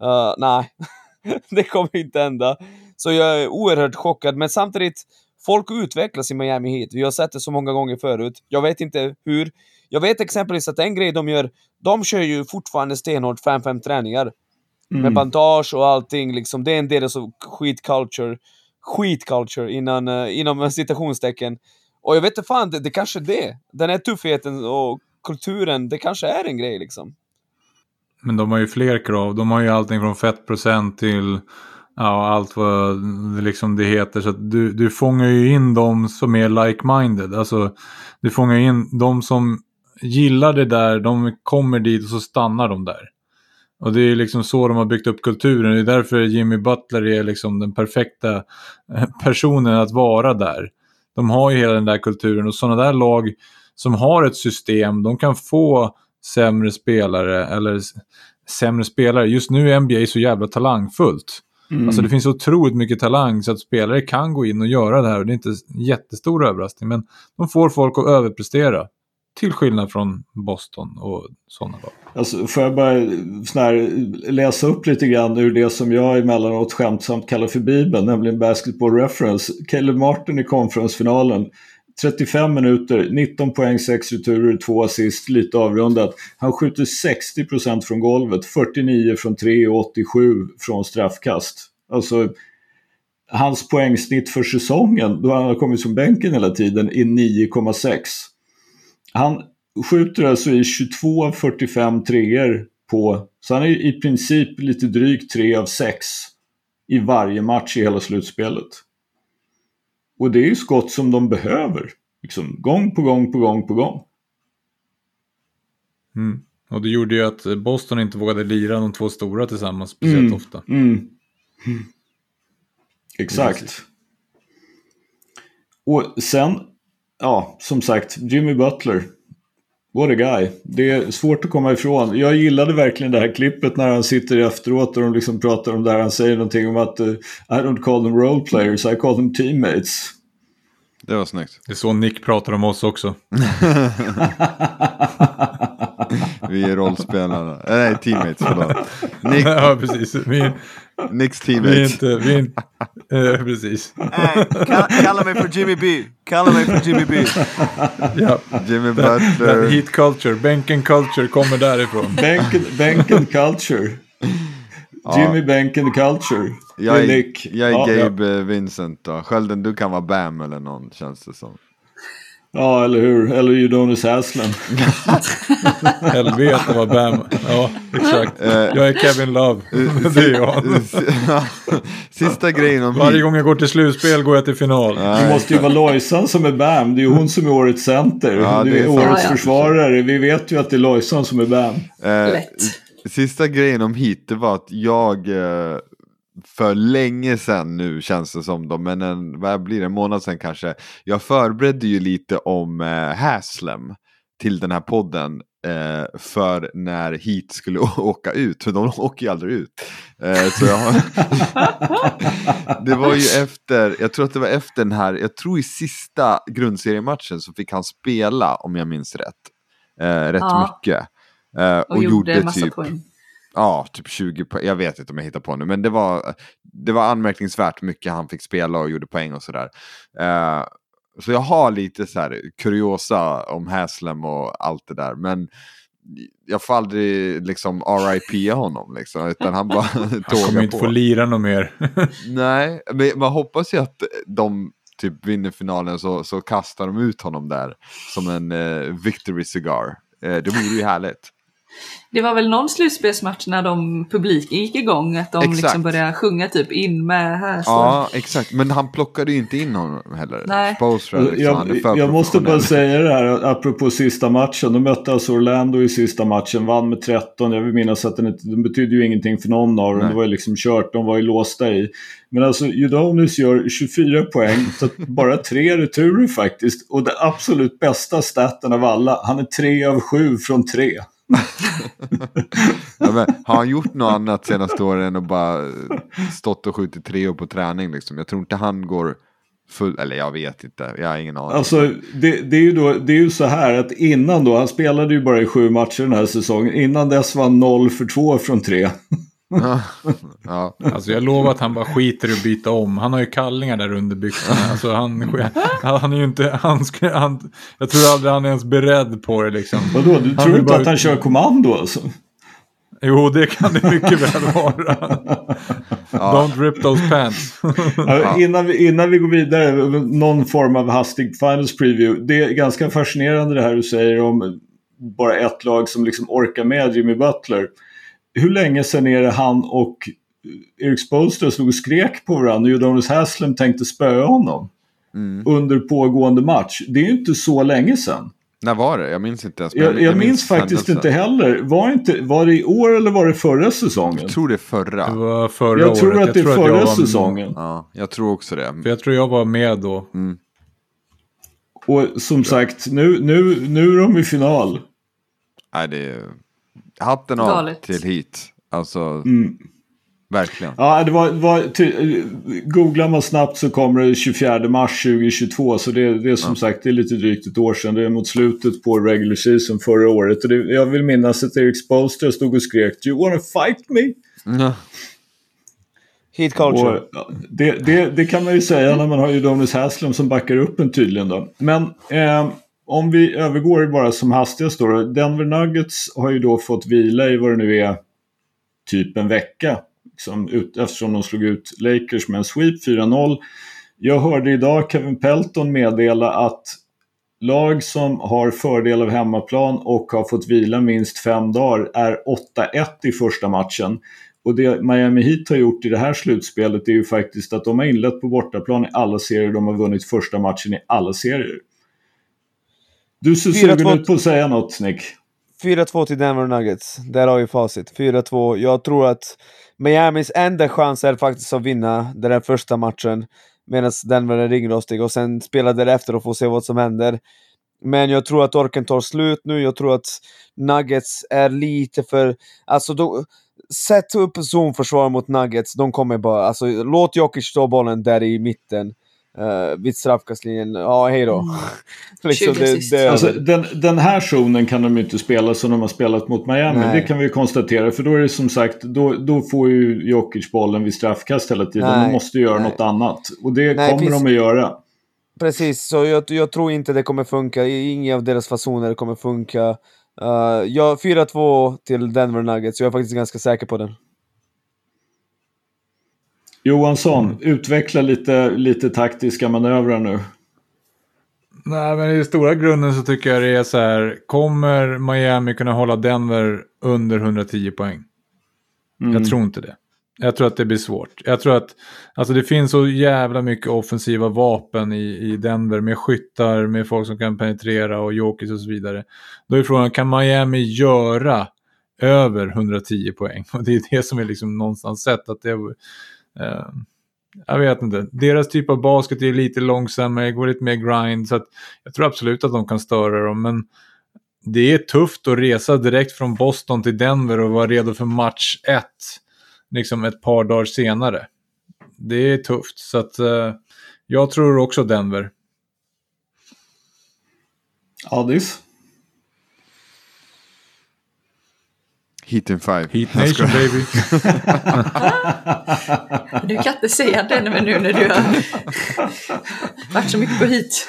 uh, nej, (laughs) det kommer inte hända. Så jag är oerhört chockad, men samtidigt Folk utvecklas i Miami Heat, vi har sett det så många gånger förut. Jag vet inte hur. Jag vet exempelvis att en grej de gör, de kör ju fortfarande stenhårt 5-5 träningar. Mm. Med bandage och allting liksom, det är en del av skitculture. Skitculture innan, uh, inom (laughs) citationstecken. Och jag vet inte fan, det, det kanske är det. Den här tuffheten och kulturen, det kanske är en grej liksom. Men de har ju fler krav. De har ju allting från fettprocent till Ja, allt vad det, liksom det heter. Så att du, du fångar ju in de som är like-minded. Alltså, du fångar in de som gillar det där, de kommer dit och så stannar de där. Och det är liksom så de har byggt upp kulturen. Det är därför Jimmy Butler är liksom den perfekta eh, personen att vara där. De har ju hela den där kulturen och sådana där lag som har ett system, de kan få sämre spelare eller sämre spelare. Just nu är NBA så jävla talangfullt. Mm. Alltså det finns otroligt mycket talang så att spelare kan gå in och göra det här och det är inte en jättestor överraskning. Men de får folk att överprestera. Till skillnad från Boston och sådana lag. Alltså, får jag bara här, läsa upp lite grann ur det som jag emellanåt skämtsamt kallar för Bibeln, nämligen Basketball Reference. Caleb Martin i konferensfinalen 35 minuter, 19 poäng, 6 returer, 2 assist, lite avrundat. Han skjuter 60% från golvet, 49 från 3 och 87 från straffkast. Alltså, hans poängsnitt för säsongen, då han har kommit som bänken hela tiden, är 9,6. Han skjuter alltså i 22 av 45 treor på, så han är i princip lite drygt 3 av 6 i varje match i hela slutspelet. Och det är ju skott som de behöver. Liksom, gång på gång på gång på gång. Mm. Och det gjorde ju att Boston inte vågade lira de två stora tillsammans speciellt mm. ofta. Mm. Exakt. Och sen, ja, som sagt, Jimmy Butler. What a guy. Det är svårt att komma ifrån. Jag gillade verkligen det här klippet när han sitter efteråt och de liksom pratar om det här. Han säger någonting om att uh, I don't call them role players, I call them teammates. Det var snyggt. Det är så Nick pratar om oss också. (laughs) vi, är rollspelarna. Nej, teammates, förlåt. Nick, (laughs) ja, precis. Vi, Nicks teammates. Vi är inte, vi är inte, eh, precis. Hey, kalla, kalla mig för Jimmy B. Kalla mig för Jimmy B. ja. Jimmy Butler. that heat culture, bänken culture kommer därifrån. Bänken, bänken culture. Jimmy Bänken culture. Jag är jag är Ja, Gabe eh, Vincent då. Skölden, du kan vara Bam eller någon känns det som. Ja, eller hur? Eller Udonis Haslem. Helvete vad Bam. Ja, exakt. Eh, Jag är Kevin Love. (laughs) Det är jag. Sista grejen om Varje gång jag går till slutspel går jag till final. Det måste ju vara Lojsan som är Bam. Det är ju hon som är årets center. Ja, det det är, är årets Ja, ja. försvarare. Vi vet ju att det är Lojsan som är Bam. Eh, Lätt. Sista grejen om Heat, det var att jag eh, för länge sedan nu känns det som då, men en, vad blir det, en månad sedan kanske. Jag förberedde ju lite om eh, Haslem till den här podden eh, för när Heat skulle (laughs) åka ut, för de (laughs) åker ju aldrig ut. Eh, så jag har... (laughs) det var ju efter, jag tror att det var efter den här, jag tror i sista grundseriematchen så fick han spela om jag minns rätt. Eh, rätt Ja. mycket. Eh, Och, gjorde en massa typ poäng. Ja, typ 20 poäng. Jag vet inte om jag hittar på nu, men det var, det var anmärkningsvärt mycket han fick spela och gjorde poäng och sådär. Eh, så jag har lite så här kuriosa om Haslem och allt det där, men jag får aldrig liksom RIP honom liksom, utan han bara (laughs) Han kommer tågar inte på. få lira något mer. (laughs) Nej, men man hoppas ju att de typ vinner finalen så, så kastar de ut honom där som en eh, victory cigar. Eh, det vore ju härligt. Det var väl någon slutspelsmatch när de publiken gick igång, att de Exakt. liksom började sjunga typ in med här. Så. Ja, exakt. Men han plockade ju inte in honom heller. Nej. Liksom, Jag, jag måste bara säga det här apropå sista matchen. De mötte alltså Orlando i sista matchen, vann med 13. Jag vill minnas att den, den betydde ju ingenting för någon av dem. Nej. Det var ju liksom kört, de var ju låsta i. Men alltså Udonis gör 24 poäng, så bara tre returer faktiskt. Och det absolut bästa staten av alla, han är tre av sju från tre. Ja, men, har han gjort något annat senaste åren än att bara eh, stått och skjutit treor på träning? Liksom? Jag tror inte han går full... Eller jag vet inte, jag har ingen aning. Alltså det, det, är ju då, det är ju så här att innan då, han spelade ju bara i sju matcher den här säsongen. Innan dess var han 0 för 2 från tre ja. Alltså jag lovar att han bara skiter i att byta om. Han har ju kallingar där under byxorna. Alltså han, han är ju inte, han, han, jag tror aldrig han är ens beredd på det liksom. Vadå, du Han tror inte bara att han kör kommando alltså? Jo, det kan det mycket väl vara. Don't rip those pants. Ja, innan, vi, innan vi går vidare, någon form av hastig finals preview. Det är ganska fascinerande det här du säger om bara ett lag som liksom orkar med Jimmy Butler. Hur länge sedan är det han och Eric Spoelstra stod och skrek på varandra och Udonis Haslem tänkte spöa honom Mm. under pågående match? Det är ju inte så länge sedan. När var det? Jag minns inte ens. men Jag, jag minns faktiskt händelsen. inte heller. Var, inte. var det i år eller var det förra säsongen? Jag tror det är förra. Det var förra Jag tror året. att det är jag förra jag var, säsongen. Ja, jag tror också det. För jag tror jag var med då. Mm. Och som sagt, nu, nu, nu är de i final. Nej, det är... Hatten av Galet. till hit. Alltså, Mm. verkligen. Ja, det var, var ty, googlar man snabbt så kommer det 24 mars 2022. Så det, det är som sagt det är lite drygt ett år sedan. Det är mot slutet på regular season förra året. Och det, jag vill minnas att Eric Spoelstra stod och skrek Do you wanna fight me? Ja. Heat culture. Och, ja, det, det, det kan man ju säga när man har Udonis Haslem som backar upp en tydligen. Då. Men eh, om vi övergår bara som hastigast då. Denver Nuggets har ju då fått vila i vad det nu är typ en vecka. Liksom, ut, eftersom de slog ut Lakers med en sweep 4-0. Jag hörde idag Kevin Pelton meddela att lag som har fördel av hemmaplan och har fått vila minst fem dagar är 8-1 i första matchen. Och det Miami Heat har gjort i det här slutspelet är ju faktiskt att de har inlett på bortaplan i alla serier. De har vunnit första matchen i alla serier. Du ser 4-2. sugen ut på att säga något, Nick. 4-2 till Denver Nuggets. Där har vi facit. 4-2. Jag tror att Miamis enda chans är faktiskt att vinna den där första matchen. Medan Denver är ringrostig och sen spela därefter och få se vad som händer. Men jag tror att orken tar slut nu. Jag tror att Nuggets är lite för... Alltså, då, sätt upp zonförsvar mot Nuggets. De kommer bara... Alltså, låt Jokic stå bollen där i mitten. Uh, vid straffkastlinjen, ja hej då. Mm. (laughs) liksom, det, det alltså, den, den, här zonen kan de ju inte spela som de har spelat mot Miami. Nej. Det kan vi konstatera. För då är det som sagt, då, då får ju Jokic bollen vid straffkast hela tiden. Nej. De måste göra Nej. något annat. Och det Nej, kommer finns... de att göra. Precis, så jag, jag, tror inte det kommer funka. Ingen av deras fasoner kommer funka. Uh, ja, 4-2 till Denver Nuggets, jag är faktiskt ganska säker på den. Johansson, mm. utveckla lite, lite taktiska manövrar nu. Nej, men i stora grunden så tycker jag det är så här. Kommer Miami kunna hålla Denver under 110 poäng? Mm. Jag tror inte det. Jag tror att det blir svårt. Jag tror att alltså det finns så jävla mycket offensiva vapen i, i Denver med skyttar, med folk som kan penetrera och jokers och så vidare. Då är frågan, kan Miami göra över 110 poäng? (laughs) Och det är det som är liksom någonstans sett att det... Eh, jag vet inte. Deras typ av basket är lite långsammare, går lite mer grind. Så att jag tror absolut att de kan störa dem. Men det är tufft att resa direkt från Boston till Denver och vara redo för match 1 liksom ett par dagar senare. Det är tufft, så att eh, jag tror också Denver. Adis? Heat in five. Heat Nation baby. (laughs) du kan inte säga Denver nu när du har varit så mycket på hit.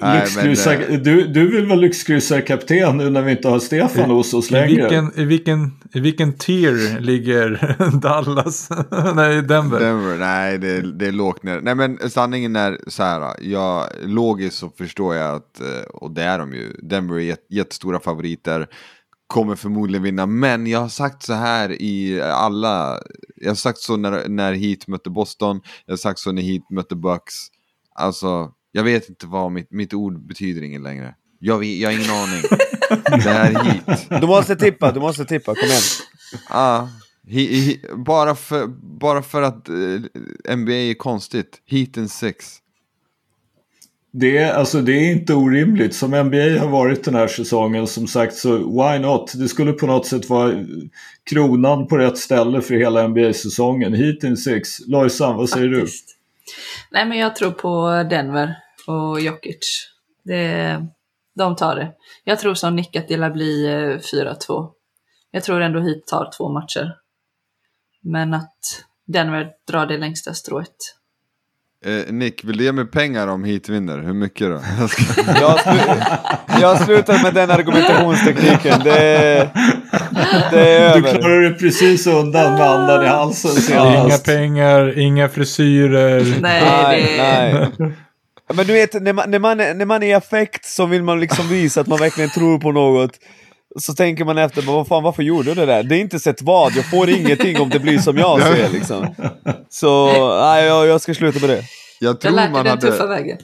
Nej, men, eh, du, du vill vara lyxkryssarkapten nu när vi inte har Stefan hos oss längre. I vilken, i vilken, i vilken tier ligger (laughs) Dallas? (laughs) nej, Denver. Denver. Nej, det, det är lågt ner. Nej, men sanningen är så här. Jag, logiskt så förstår jag att, eh, och det är de ju, Denver är jättestora favoriter. Kommer förmodligen vinna, men jag har sagt så här i alla, jag har sagt så när, när Heat mötte Boston, jag har sagt så när Heat mötte Bucks. Alltså, jag vet inte vad mitt, mitt ord betyder ingen längre. Jag, jag har ingen aning. (laughs) det här är hit. Du måste tippa, du måste tippa, kom igen. Ah, he, he, bara, för, bara för att uh, eh, NBA är konstigt. Heat and six. Det är, alltså, det är inte orimligt. Som NBA har varit den här säsongen, som sagt, så why not? Det skulle på något sätt vara kronan på rätt ställe för hela NBA-säsongen. Heat in six. Lojsan, vad säger Faktiskt. du? Nej, men jag tror på Denver och Jokic. Det, de tar det. Jag tror som Nick att det lär bli eh, 4-2. Jag tror ändå hit tar två matcher. Men att Denver drar det längsta strået. Eh, Nick, vill du ge mig pengar om hit vinner? Hur mycket då? (laughs) jag, slu jag slutar med den argumentationstekniken. Det, det är över. Du klarar dig precis undan med andan i halsen senast. Inga pengar, inga frisyrer. Nej, nej, nej. Men du vet, när man, när, man, när man är i affekt så vill man liksom visa att man verkligen tror på något. Så tänker man efter, vad fan, varför gjorde du det där? Det är inte sett vad, jag får ingenting om det blir som jag ser liksom. Så, nej, jag, jag ska sluta med det. Jag tror, jag man hade, tuffa vägen.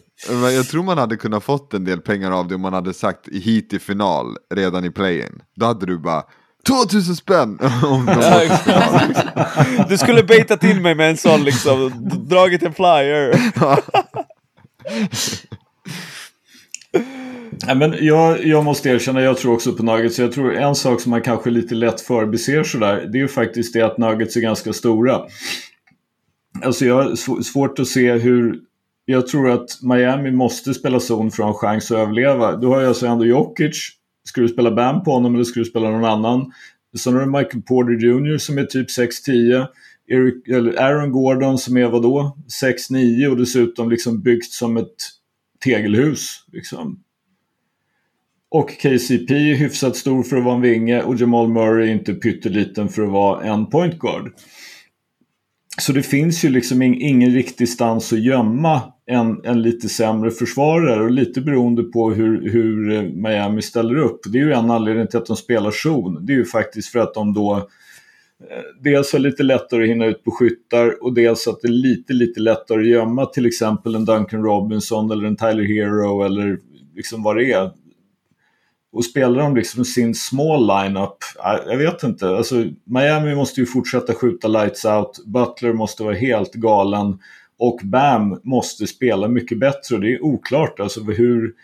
jag tror man hade kunnat fått en del pengar av det om man hade sagt hit i final redan i play-in. Då hade du bara 2000 spänn! (laughs) om de du skulle baitat in mig med en sån liksom, dragit en flyer. (laughs) (laughs) Ja, men jag, jag måste erkänna, jag tror också på Nuggets. Jag tror en sak som man kanske lite lätt förbiser sådär, det är ju faktiskt det att Nuggets är ganska stora. Alltså jag har svårt att se hur... Jag tror att Miami måste spela zon för att ha en chans att överleva. Du har ju alltså ändå Jokic. Ska du spela Bam på honom eller ska du spela någon annan? Sen har du Michael Porter Jr som är typ 6-10. Eric, Aaron Gordon som är vadå? 6-9 och dessutom liksom byggt som ett tegelhus. Liksom. Och KCP är hyfsat stor för att vara en vinge och Jamal Murray är inte pytteliten för att vara en point guard. Så det finns ju liksom ingen riktig stans att gömma en, en lite sämre försvarare och lite beroende på hur, hur eh, Miami ställer upp. Det är ju en anledning till att de spelar zon. Det är ju faktiskt för att de då eh, dels har lite lättare att hinna ut på skyttar och dels att det är lite, lite lättare att gömma till exempel en Duncan Robinson eller en Tyler Hero eller liksom vad det är. Och spelar de liksom sin small lineup, äh, jag vet inte. Alltså, Miami måste ju fortsätta skjuta lights out, Butler måste vara helt galen och Bam måste spela mycket bättre. Och det är oklart alltså hur,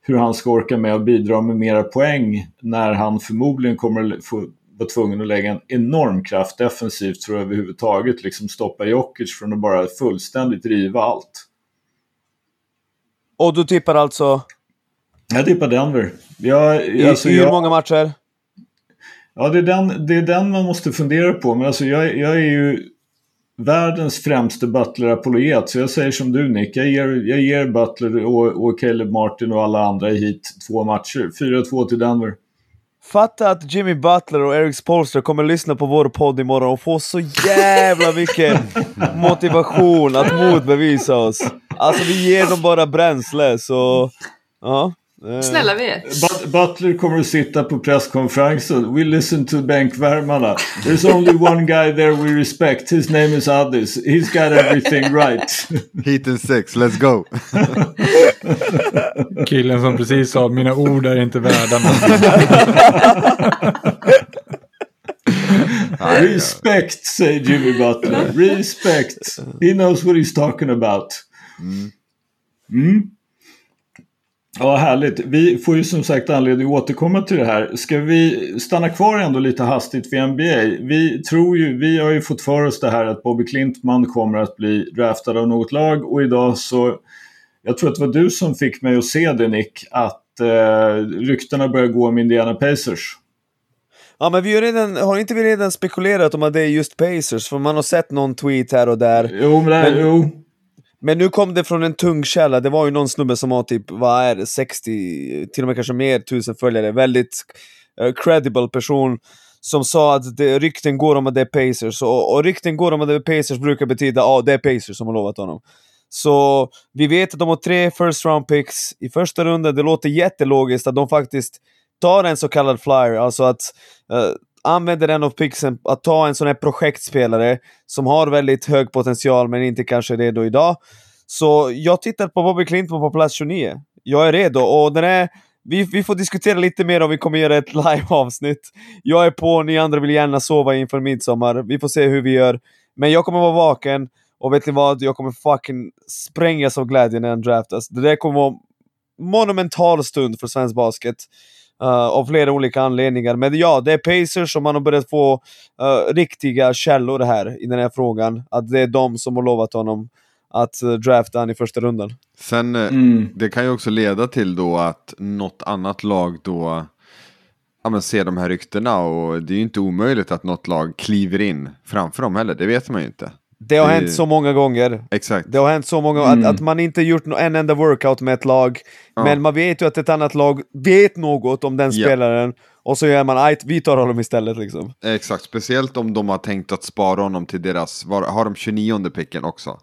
hur han ska orka med att bidra med mera poäng när han förmodligen kommer att få vara tvungen att lägga en enorm kraft defensivt för att överhuvudtaget liksom stoppa Jokic från att bara fullständigt riva allt. Och du tippar alltså? Jag tippar Denver. Jag, I, alltså, hur många matcher? Ja, det är, den, det är den man måste fundera på. Men alltså jag, jag är ju världens främste Butler-apologet. Så jag säger som du Nick. Jag ger, jag ger Butler och, och Caleb Martin och alla andra hit två matcher. 4-2 till Denver. Fatta att Jimmy Butler och Eric Spolster kommer lyssna på vår podd imorgon och få så jävla mycket (laughs) motivation att motbevisa oss. Alltså vi ger dem bara bränsle så... Ja. Eh. Snälla vet. Butler kommer att sitta på presskonferensen. We listen to bänkvärmarna. There's only one guy there we respect. His name is Addis. He's got everything right. (laughs) Heat and six, let's go. (laughs) Killen som precis sa mina ord är inte värda (laughs) Respect, säger Jimmy Butler. Respect. He knows what he's talking about. Mm. Mm. Ja, härligt. Vi får ju som sagt anledning att återkomma till det här. Ska vi stanna kvar ändå lite hastigt vid NBA? Vi tror ju, vi har ju fått för oss det här att Bobby Klintman kommer att bli draftad av något lag och idag så, jag tror att det var du som fick mig att se det Nick, att eh, ryktena börjar gå om Indiana Pacers. Ja men vi har, redan, har inte vi redan spekulerat om att det är just Pacers? För man har sett någon tweet här och där. Jo, men, det, men... jo. Men nu kom det från en tung källa, det var ju någon snubbe som har typ, vad är det, 60, till och med kanske mer tusen följare, väldigt uh, credible person som sa att det, rykten går om att det är Pacers, och, och rykten går om att det är Pacers brukar betyda att ah, det är Pacers som har lovat honom. Så vi vet att de har tre first round picks i första rundan, det låter jättelogiskt att de faktiskt tar en så kallad flyer, alltså att uh, använder en av pixen att ta en sån här projektspelare som har väldigt hög potential men inte kanske är redo idag. Så jag tittar på Bobby Clinton på plats 29. Jag är redo och den är vi, vi får diskutera lite mer om vi kommer göra ett (laughs) live-avsnitt. Jag är på, ni andra vill gärna sova inför midsommar. Vi får se hur vi gör. Men jag kommer vara vaken och vet ni vad? Jag kommer fucking sprängas av glädje när han draftas. Det där kommer vara monumental stund för svensk basket. Uh, av flera olika anledningar. Men ja, det är Pacers som man har börjat få uh, riktiga källor här i den här frågan. Att det är de som har lovat honom att uh, drafta han i första rundan. Sen, mm. det kan ju också leda till då att något annat lag då ja, men ser de här ryktena och det är ju inte omöjligt att något lag kliver in framför dem heller, det vet man ju inte. Det har det... hänt så många gånger. Exakt. Det har hänt så många gånger mm. att, att, man inte gjort en enda workout med ett lag, ja. men man vet ju att ett annat lag vet något om den spelaren, och så gör man ajt, vi tar honom istället liksom. Exakt, speciellt om de har tänkt att spara honom till deras, var, har de 29 picken också?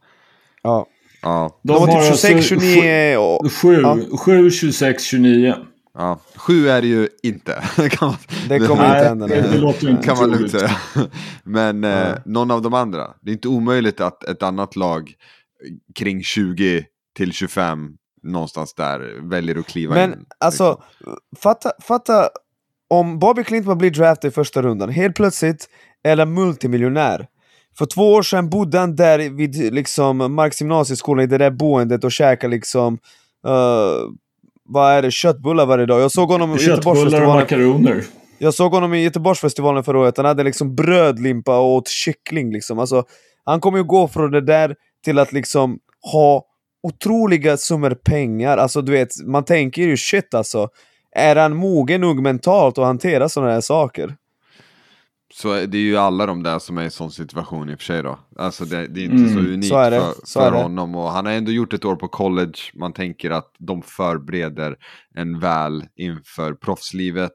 Ja. Ja. De, de har typ 26, 29 och... 7, ja. 7, 26, 29. Ja, sju är det ju inte. (laughs) kan man, det kommer nej, inte hända. Det, det låter inte kan man lugnt säga. (laughs) Men eh, någon av de andra. Det är inte omöjligt att ett annat lag kring 20 till 25 någonstans där väljer att kliva Men, in. Men alltså, liksom. fatta, fatta om Bobby Clinton blir draftad i första rundan, helt plötsligt är han multimiljonär. För två år sedan bodde han där vid liksom Marks gymnasieskola i det där boendet och käkade liksom uh, vad är det, köttbullar varje dag. Jag såg honom i Göteborgsfestivalen. och makaroner. Jag såg honom i Göteborgsfestivalen förra året, han hade liksom brödlimpa och åt kyckling liksom. Alltså, han kommer ju gå från det där till att liksom ha otroliga summor pengar. Alltså du vet, man tänker ju shit alltså. Är han mogen nog mentalt att hantera sådana här saker? Så det är ju alla de där som är i sån situation i och för sig då. Alltså det, det är inte mm, så unikt så för, för honom. Och han har ändå gjort ett år på college. Man tänker att de förbereder en väl inför proffslivet.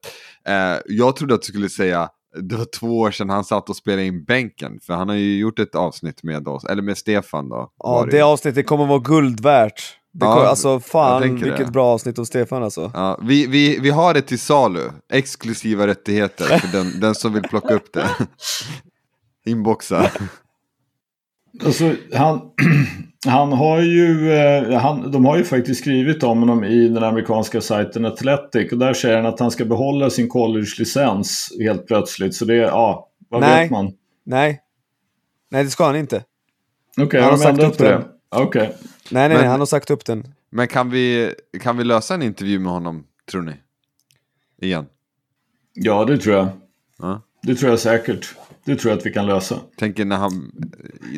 Eh, jag trodde att du skulle säga det var två år sedan han satt och spelade in bänken. För han har ju gjort ett avsnitt med oss, eller med Stefan då. Ja, det avsnittet kommer vara guld värt. Det ja, alltså fan vilket det. bra avsnitt av Stefan alltså. Ja, vi, vi, vi har det till salu, exklusiva rättigheter för den, (laughs) den som vill plocka upp det. Inboxa. Alltså, han, (clears throat) han har ju, eh, han, de har ju faktiskt skrivit om honom i den amerikanska sajten Athletic och där säger han att han ska behålla sin college-licens helt plötsligt. Så det, ja, vad Nej. vet man? Nej. Nej, det ska han inte. Okej, okay, har de ändrat på det? Okej. Okay. Nej, nej, nej, han har sagt upp den. Men kan vi, kan vi lösa en intervju med honom, tror ni? Igen? Ja, det tror jag. Ja. Det tror jag säkert. Det tror jag att vi kan lösa. Tänker när han,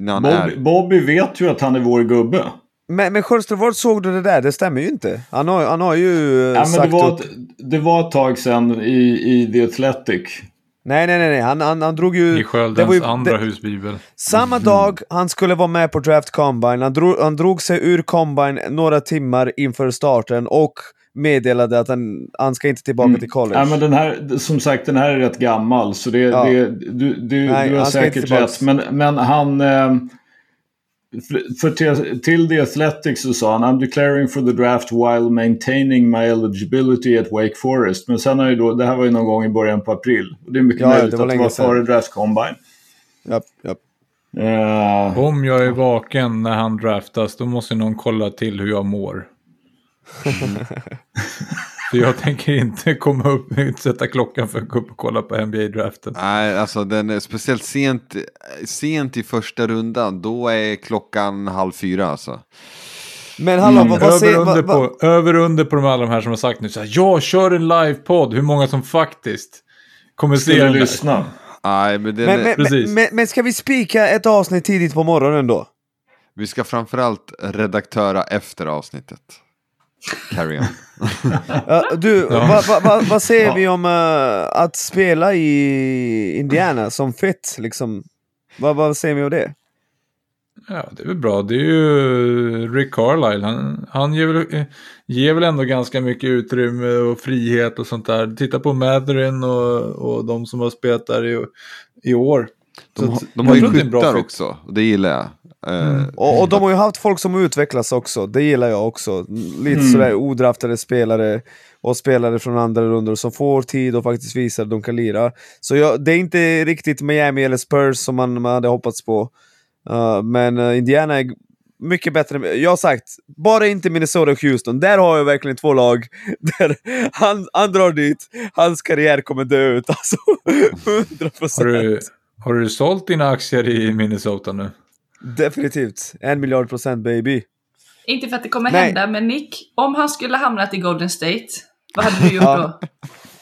när han Bob, är... Bobby vet ju att han är vår gubbe. Men, men Sjöström, såg du det där? Det stämmer ju inte. Han har, han har ju ja, sagt men det var, upp... ett, det var ett tag sedan i, i The Athletic. Nej, nej, nej, nej. Han, han, han drog ju... I Sköldens ju, andra det, husbibel. Samma dag han skulle vara med på Draft Combine, han drog, han drog sig ur Combine några timmar inför starten och meddelade att han, han ska inte tillbaka mm. till college. Ja, men den här, som sagt, den här är rätt gammal så det, ja. det du, du, Nej, du har säkert rätt. Men, men han... Eh, för till, till The Athletics så sa han I'm declaring for the draft while maintaining my eligibility at Wake Forest. Men sen har ju då, det här var ju någon gång i början på april. Och det är mycket ja, möjligt det att det var före draft combine. Japp, japp. Uh, Om jag är vaken när han draftas då måste någon kolla till hur jag mår. (laughs) (laughs) För jag tänker inte komma upp, (laughs) sätta klockan för att gå upp och kolla på NBA-draften. Nej, alltså den är speciellt sent, sent i första rundan, då är klockan halv fyra alltså. Men hallå, mm. vad, vad över, under vad, på, över under på de alla de här som har sagt nu så här, jag kör en livepodd, hur många som faktiskt kommer se den lyssna. Nej, men, men, är... men, men, men, ska vi spika ett avsnitt tidigt på morgonen då? Vi ska framförallt redaktöra efter avsnittet. Carry on. (laughs) uh, du, ja. vad va, va, va säger ja. vi om uh, att spela i Indiana som fit? Liksom? Vad va säger vi om det? Ja, det är väl bra. Det är ju Rick Carlisle. Han, han ger, väl, ger väl ändå ganska mycket utrymme och frihet och sånt där. Titta på Matherin och, och de som har spelat där i, i år. De, de har ju skyttar också, det gillar jag. Mm. Och, och, de har ju haft folk som utvecklas också, det gillar jag också. Lite mm. sådär odraftade spelare och spelare från andra rundor som får tid och faktiskt visar att de kan lira. Så jag, det är inte riktigt Miami eller Spurs som man, man hade hoppats på. Uh, men uh, Indiana är mycket bättre. Jag har sagt, bara inte Minnesota och Houston. Där har jag verkligen två lag (laughs) där han, han drar dit, hans karriär kommer dö ut. Alltså (laughs) 100%. Har du, har du sålt dina aktier i Minnesota nu? Definitivt. En miljard procent baby. Inte för att det kommer Nej. hända, men Nick, om han skulle hamnat i Golden State, vad hade du gjort då?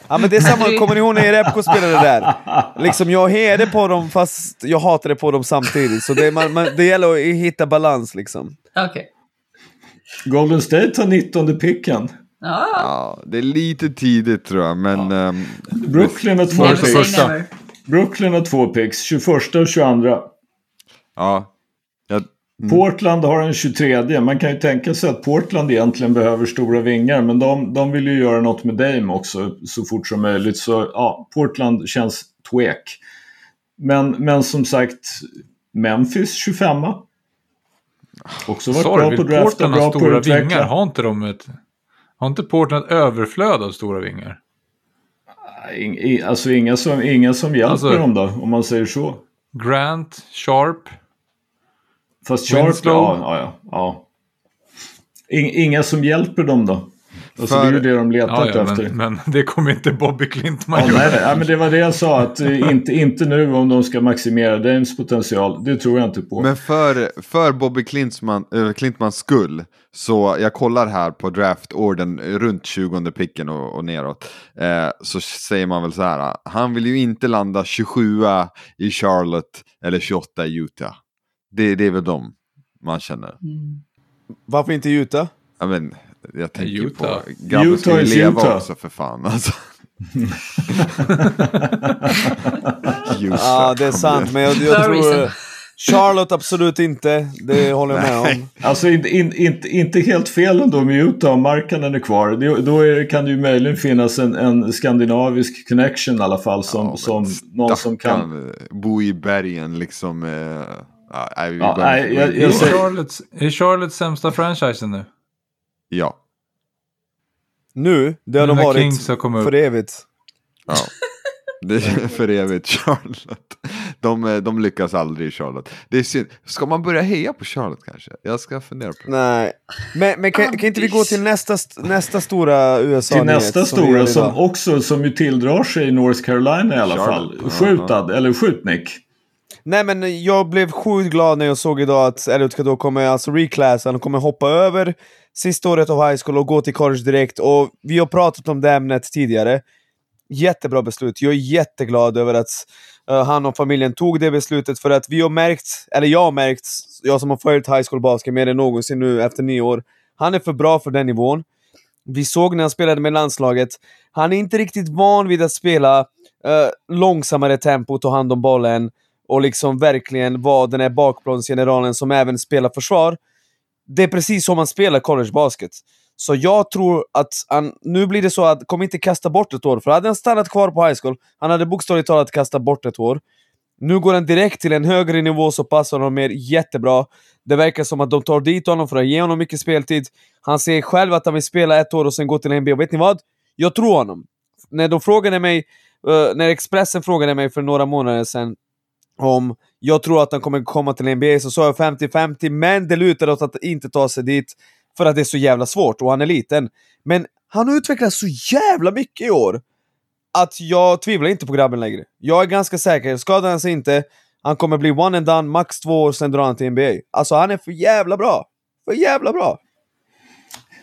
Ja men det är samma, kommer ni ihåg när Repko spelade där? Liksom jag hejade på dem fast jag hatade på dem samtidigt. Så det, man, man, det gäller att hitta balans liksom. Okej. Okay. Golden State har 19 picken. Ja. ja, det är lite tidigt tror jag, men... Ja. Um, Brooklyn har två picks. Brooklyn har två picks, 21 och 22. Ja, Mm. Portland har en 23. Man kan ju tänka sig att Portland egentligen behöver stora vingar. Men de, de vill ju göra något med Dame också så fort som möjligt. Så ja, Portland känns tvek. Men, men som sagt, Memphis 25 Också varit Sorry, bra på att drafta, bra på att. Vingar? Har inte de ett... Har inte Portland ett överflöd av stora vingar? Alltså inga som, inga som hjälper alltså, dem då, om man säger så. Grant, Sharp. Fast Sharp, ja, ja, ja, ja. Inga som hjälper dem då? Alltså, För, det är ju det de letat ja, ja, efter. Men, men, det kommer inte Bobby Klintman ja, göra. Nej, nej, men det var det jag sa. Att eh, (laughs) inte, inte nu om de ska maximera Dames potential. Det tror jag inte på. Men för, för Bobby Klintman, äh, Klintmans skull. Så jag kollar här på draftorden runt 20 picken och, och neråt. Eh, så säger man väl så här. Han vill ju inte landa 27 i Charlotte eller 28 i Utah. Det, det är väl de man känner. Mm. Varför inte Utah? Ja, men, jag tänker Utah. på, grabben ska ju leva Utah. också för fan. Alltså. (laughs) ja, det är sant, men jag, jag tror... Charlotte absolut inte, det håller jag med om. Alltså inte, inte, inte helt fel ändå med Utah om marknaden är kvar. Det, då är, kan det ju möjligen finnas en, en skandinavisk connection i alla fall som, ja, som någon som kan... Bo i bergen liksom. Eh Ja, nej, ja, nej, jag, jag, är, Charlottes, är Charlottes sämsta franchisen nu? Ja. Nu? Det har de varit har för evigt. Ja. Det är (laughs) för evigt Charlotte. De, de lyckas aldrig i Charlotte. Det är synd. Ska man börja heja på Charlotte kanske? Jag ska fundera på det. Nej, men, men kan, kan inte vi gå till nästa, nästa stora USA Till nästa stora som också som ju tildrar sig i North Carolina i alla Charlotte. fall. Skjutad, uh -huh. eller skjutnik. Nej men jag blev sjukt glad när jag såg idag att Elliot Kado kommer alltså reclassa, han kommer hoppa över sista året av high school och gå till college direkt. Och vi har pratat om det ämnet tidigare. jättebra beslut. Jag är jätteglad över att uh, han och familjen tog det beslutet för att vi har märkt, eller jag har märkt, jag som har följt high school basket mer än någonsin nu efter nio år, han är för bra för den nivån. Vi såg när han spelade med landslaget, han är inte riktigt van vid att spela uh, långsammare tempo, ta hand om bollen och liksom verkligen vara den här bakplansgeneralen som även spelar försvar. Det är precis så man spelar collegebasket. Så jag tror att han, nu blir det så att, kom inte kasta bort ett år, för hade han stannat kvar på high school, han hade bokstavligt talat kastat bort ett år. Nu går han direkt till en högre nivå så passar honom mer jättebra. Det verkar som att de tar dit honom för att ge honom mycket speltid. Han säger själv att han vill spela ett år och sen gå till NBA. Och vet ni vad? Jag tror honom. När de frågade mig, uh, när Expressen frågade mig för några månader sedan om jag tror att han kommer komma till NBA så sa jag 50-50, men det lutar åt att inte ta sig dit för att det är så jävla svårt och han är liten. Men han har utvecklats så jävla mycket i år att jag tvivlar inte på grabben längre. Jag är ganska säker, skadar han sig inte, han kommer bli one and done, max två år, sen drar han till NBA. Alltså han är för jävla bra! För jävla bra!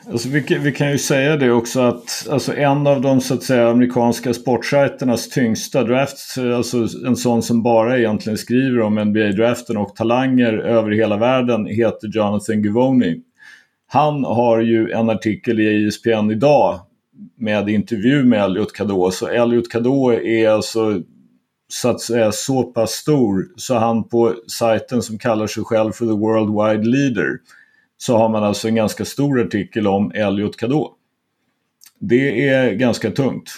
Alltså, vi, vi, kan ju säga det också att alltså, en av de så att säga, amerikanska sportsajternas tyngsta drafts, alltså en sån som bara egentligen skriver om NBA-draften och talanger över hela världen, heter Jonathan Givoni. Han har ju en artikel i ESPN idag med intervju med Elliot Kadå. Så Elliot Kadå är alltså så att säga så pass stor så han på sajten som kallar sig själv för the world wide leader så har man alltså en ganska stor artikel om Elliot Kadå. Det är ganska tungt.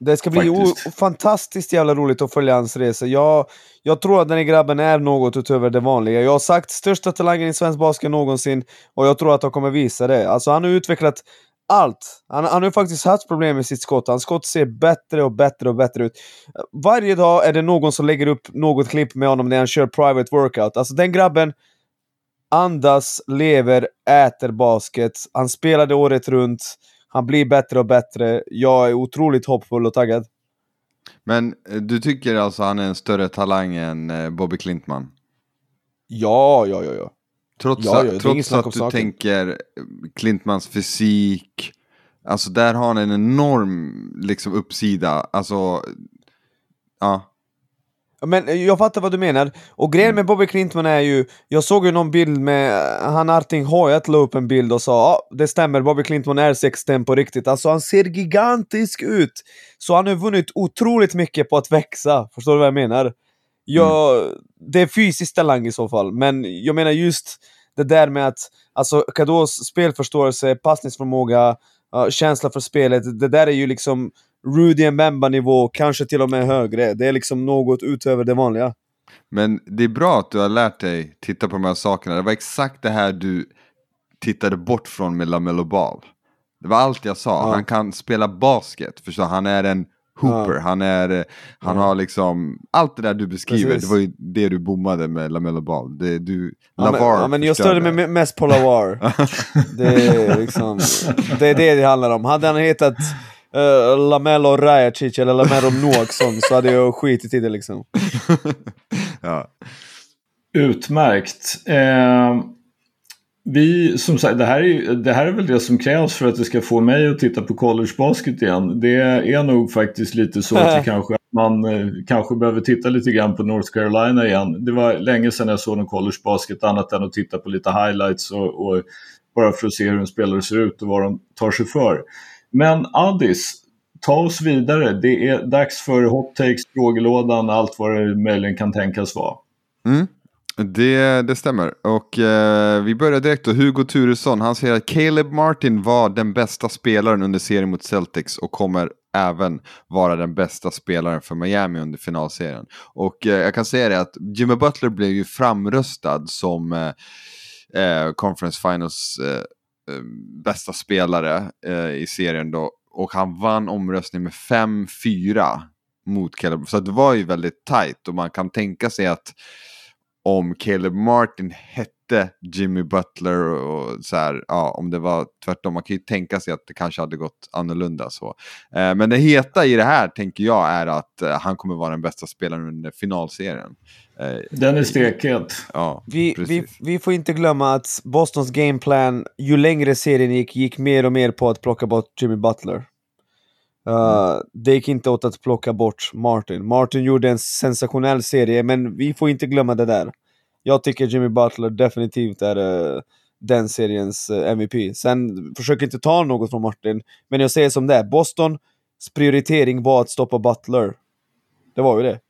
Det ska bli fantastiskt jävla roligt att följa hans resa. Jag, jag tror att den här grabben är något utöver det vanliga. Jag har sagt största talangen i svensk basket någonsin och jag tror att han kommer visa det. Alltså han har utvecklat allt. Han, han har faktiskt haft problem med sitt skott. Hans skott ser bättre och bättre och bättre ut. Varje dag är det någon som lägger upp något klipp med honom när han kör private workout. Alltså den grabben andas, lever, äter basket. Han spelade året runt. Han blir bättre och bättre. Jag är otroligt hoppfull och taggad. Men eh, du tycker alltså han är en större talang än eh, Bobby Klintman? Ja, ja, ja. ja. Trots, ja, ja, trots att du saken. tänker Klintmans fysik, alltså där har han en enorm liksom uppsida. Alltså, ja. Men jag fattar vad du menar. Och grejen med Bobby Klintman är ju, jag såg ju någon bild med, han Arting Hojat la upp en bild och sa ja, det stämmer, Bobby Klintman är 6'10 på riktigt. Alltså han ser gigantisk ut! Så han har vunnit otroligt mycket på att växa, förstår du vad jag menar? Jag, mm. Det är fysisk talang i så fall, men jag menar just det där med att, alltså Kados spelförståelse, passningsförmåga, uh, känsla för spelet, det där är ju liksom Rudy Mbemba-nivå, kanske till och med högre. Det är liksom något utöver det vanliga. Men det är bra att du har lärt dig titta på de här sakerna. Det var exakt det här du tittade bort från med LaMelo Ball. Det var allt jag sa. Ja. Han kan spela basket, förstår Han är en hooper, ja. han, är, han ja. har liksom, allt det där du beskriver, Precis. det var ju det du bommade med LaMelo Ball. Det, du, ja, Lavar men, ja, men jag störde mig mest på Lavar. (laughs) det, är liksom, det är det det handlar om. Hade han hetat uh, Lamelo Rajacic eller Lamelo Noaksson så hade jag skitit i det liksom. (laughs) ja. Utmärkt. Eh, vi, som sagt, det här, är, det här är väl det som krävs för att det ska få mig att titta på collegebasket igen. Det är nog faktiskt lite så att (laughs) kanske, man eh, kanske behöver titta lite grann på North Carolina igen. Det var länge sedan jag såg någon collegebasket annat än att titta på lite highlights och, och bara för att se hur en spelare ser ut och vad de tar sig för. Men Addis, ta oss vidare. Det är dags för hot takes, frågelådan, allt vad det möjligen kan tänkas vara. Mm. Det, det stämmer. Och eh, vi börjar direkt då. Hugo Turesson, han säger att Caleb Martin var den bästa spelaren under serien mot Celtics och kommer även vara den bästa spelaren för Miami under finalserien. Och eh, jag kan säga det att Jimmy Butler blev ju framröstad som eh, eh Conference Finals eh, Eh, bästa spelare eh, i serien då. Och han vann omröstningen med 5-4 mot Caleb. Så det var ju väldigt tajt och man kan tänka sig att om Caleb Martin hette Jimmy Butler och så här, ja, om det var tvärtom. Man kan ju tänka sig att det kanske hade gått annorlunda så. Eh, men det heta i det här tänker jag är att eh, han kommer vara den bästa spelaren under finalserien. Eh, den är stekhet. Ja, vi, vi, vi får inte glömma att Bostons gameplan, ju längre serien gick, gick mer och mer på att plocka bort Jimmy Butler. Uh, det gick inte åt att plocka bort Martin. Martin gjorde en sensationell serie, men vi får inte glömma det där. Jag tycker Jimmy Butler definitivt är uh, den seriens eh, uh, MVP. Sen försöker inte ta något från Martin, men jag säger som det är. Bostons prioritering var att stoppa Butler. Det var ju det.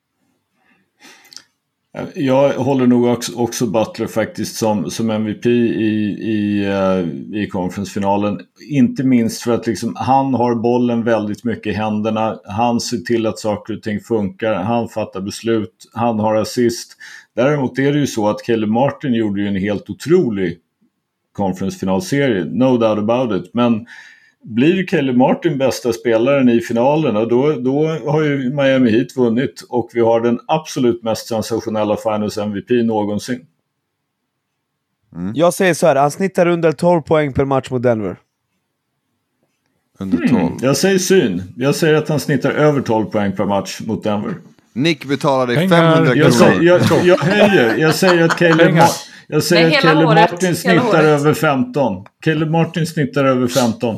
Eh, jag håller nog också, också Butler faktiskt som, som MVP i, i, uh, i conferencefinalen. Inte minst för att liksom, han har bollen väldigt mycket i händerna. Han ser till att saker och ting funkar. Han fattar beslut. Han har assist. Däremot är det ju så att Caleb Martin gjorde ju en helt otrolig conference-finalserie. No doubt about it. Men blir Kelly Martin bästa spelaren i finalen då, då har ju Miami Heat vunnit och vi har den absolut mest sensationella Finals MVP någonsin. Mm. Jag säger så här, han snittar under 12 poäng per match mot Denver. Under 12? Mm, jag säger syn. Jag säger att han snittar över 12 poäng per match mot Denver. Nick betalar dig 500 kronor. Jag, säger, jag, jag höjer. Jag säger att Caleb, jag säger att Caleb Martin snittar över 15. Caleb Martin snittar över 15.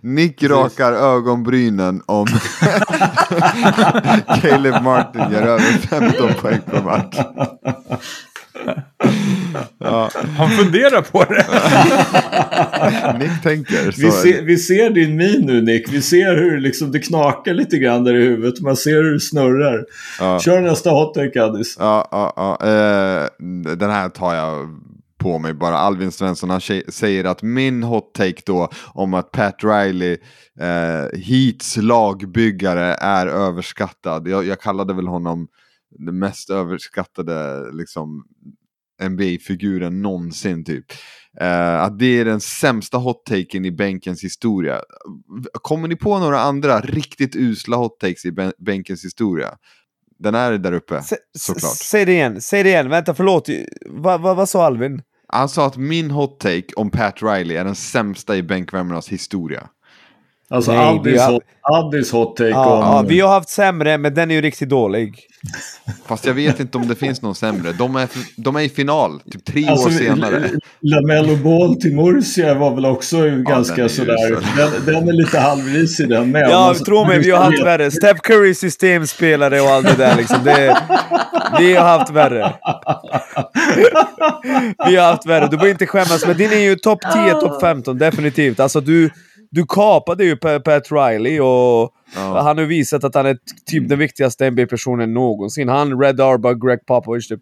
Nick rakar ögonbrynen om (laughs) Caleb Martin gör över 15 poäng per match. (laughs) Ja. Han funderar på det. (laughs) Nick tänker. Vi ser, vi, ser, din min nu Nick. Vi ser hur liksom det knakar lite grann där i huvudet. Man ser hur det snurrar. Ja. Kör nästa hot take Addis. Ja, ja, ja. Eh, den här tar jag på mig bara. Alvin Svensson han säger att min hot take då om att Pat Riley, eh, Heats lagbyggare, är överskattad. Jag, jag kallade väl honom den mest överskattade liksom, NBA-figuren någonsin typ. Uh, att det är den sämsta hot-taken i bänkens historia. Kommer ni på några andra riktigt usla hot-takes i bänkens historia? Den är där uppe, S såklart. Säg det igen, säg det igen. Vänta, förlåt. Va, va, vad sa Alvin? Han sa att min hot take om Pat Riley är den sämsta i bänkvärmarnas historia. Alltså Nej, Addis, har... hot, Addis hot take ja, om... Ja, vi har haft sämre, men den är ju riktigt dålig. Fast jag vet inte om det finns någon sämre. De är, de är i final, typ tre alltså, år senare. Lamello Ball till Murcia var väl också ja, ganska den sådär. Den, den, är lite halvrisig den med. Ja, alltså, tro mig, vi har haft värre. Steph Curry systemspelare och allt det där liksom. Det, vi har haft värre. vi har haft värre. Du behöver inte skämmas, men din är ju topp 10, topp 15, definitivt. Alltså du du kapade ju Pat Riley och ja. han har visat att han är typ den viktigaste NBA-personen någonsin. Han, Red Arba, Greg Popovich typ.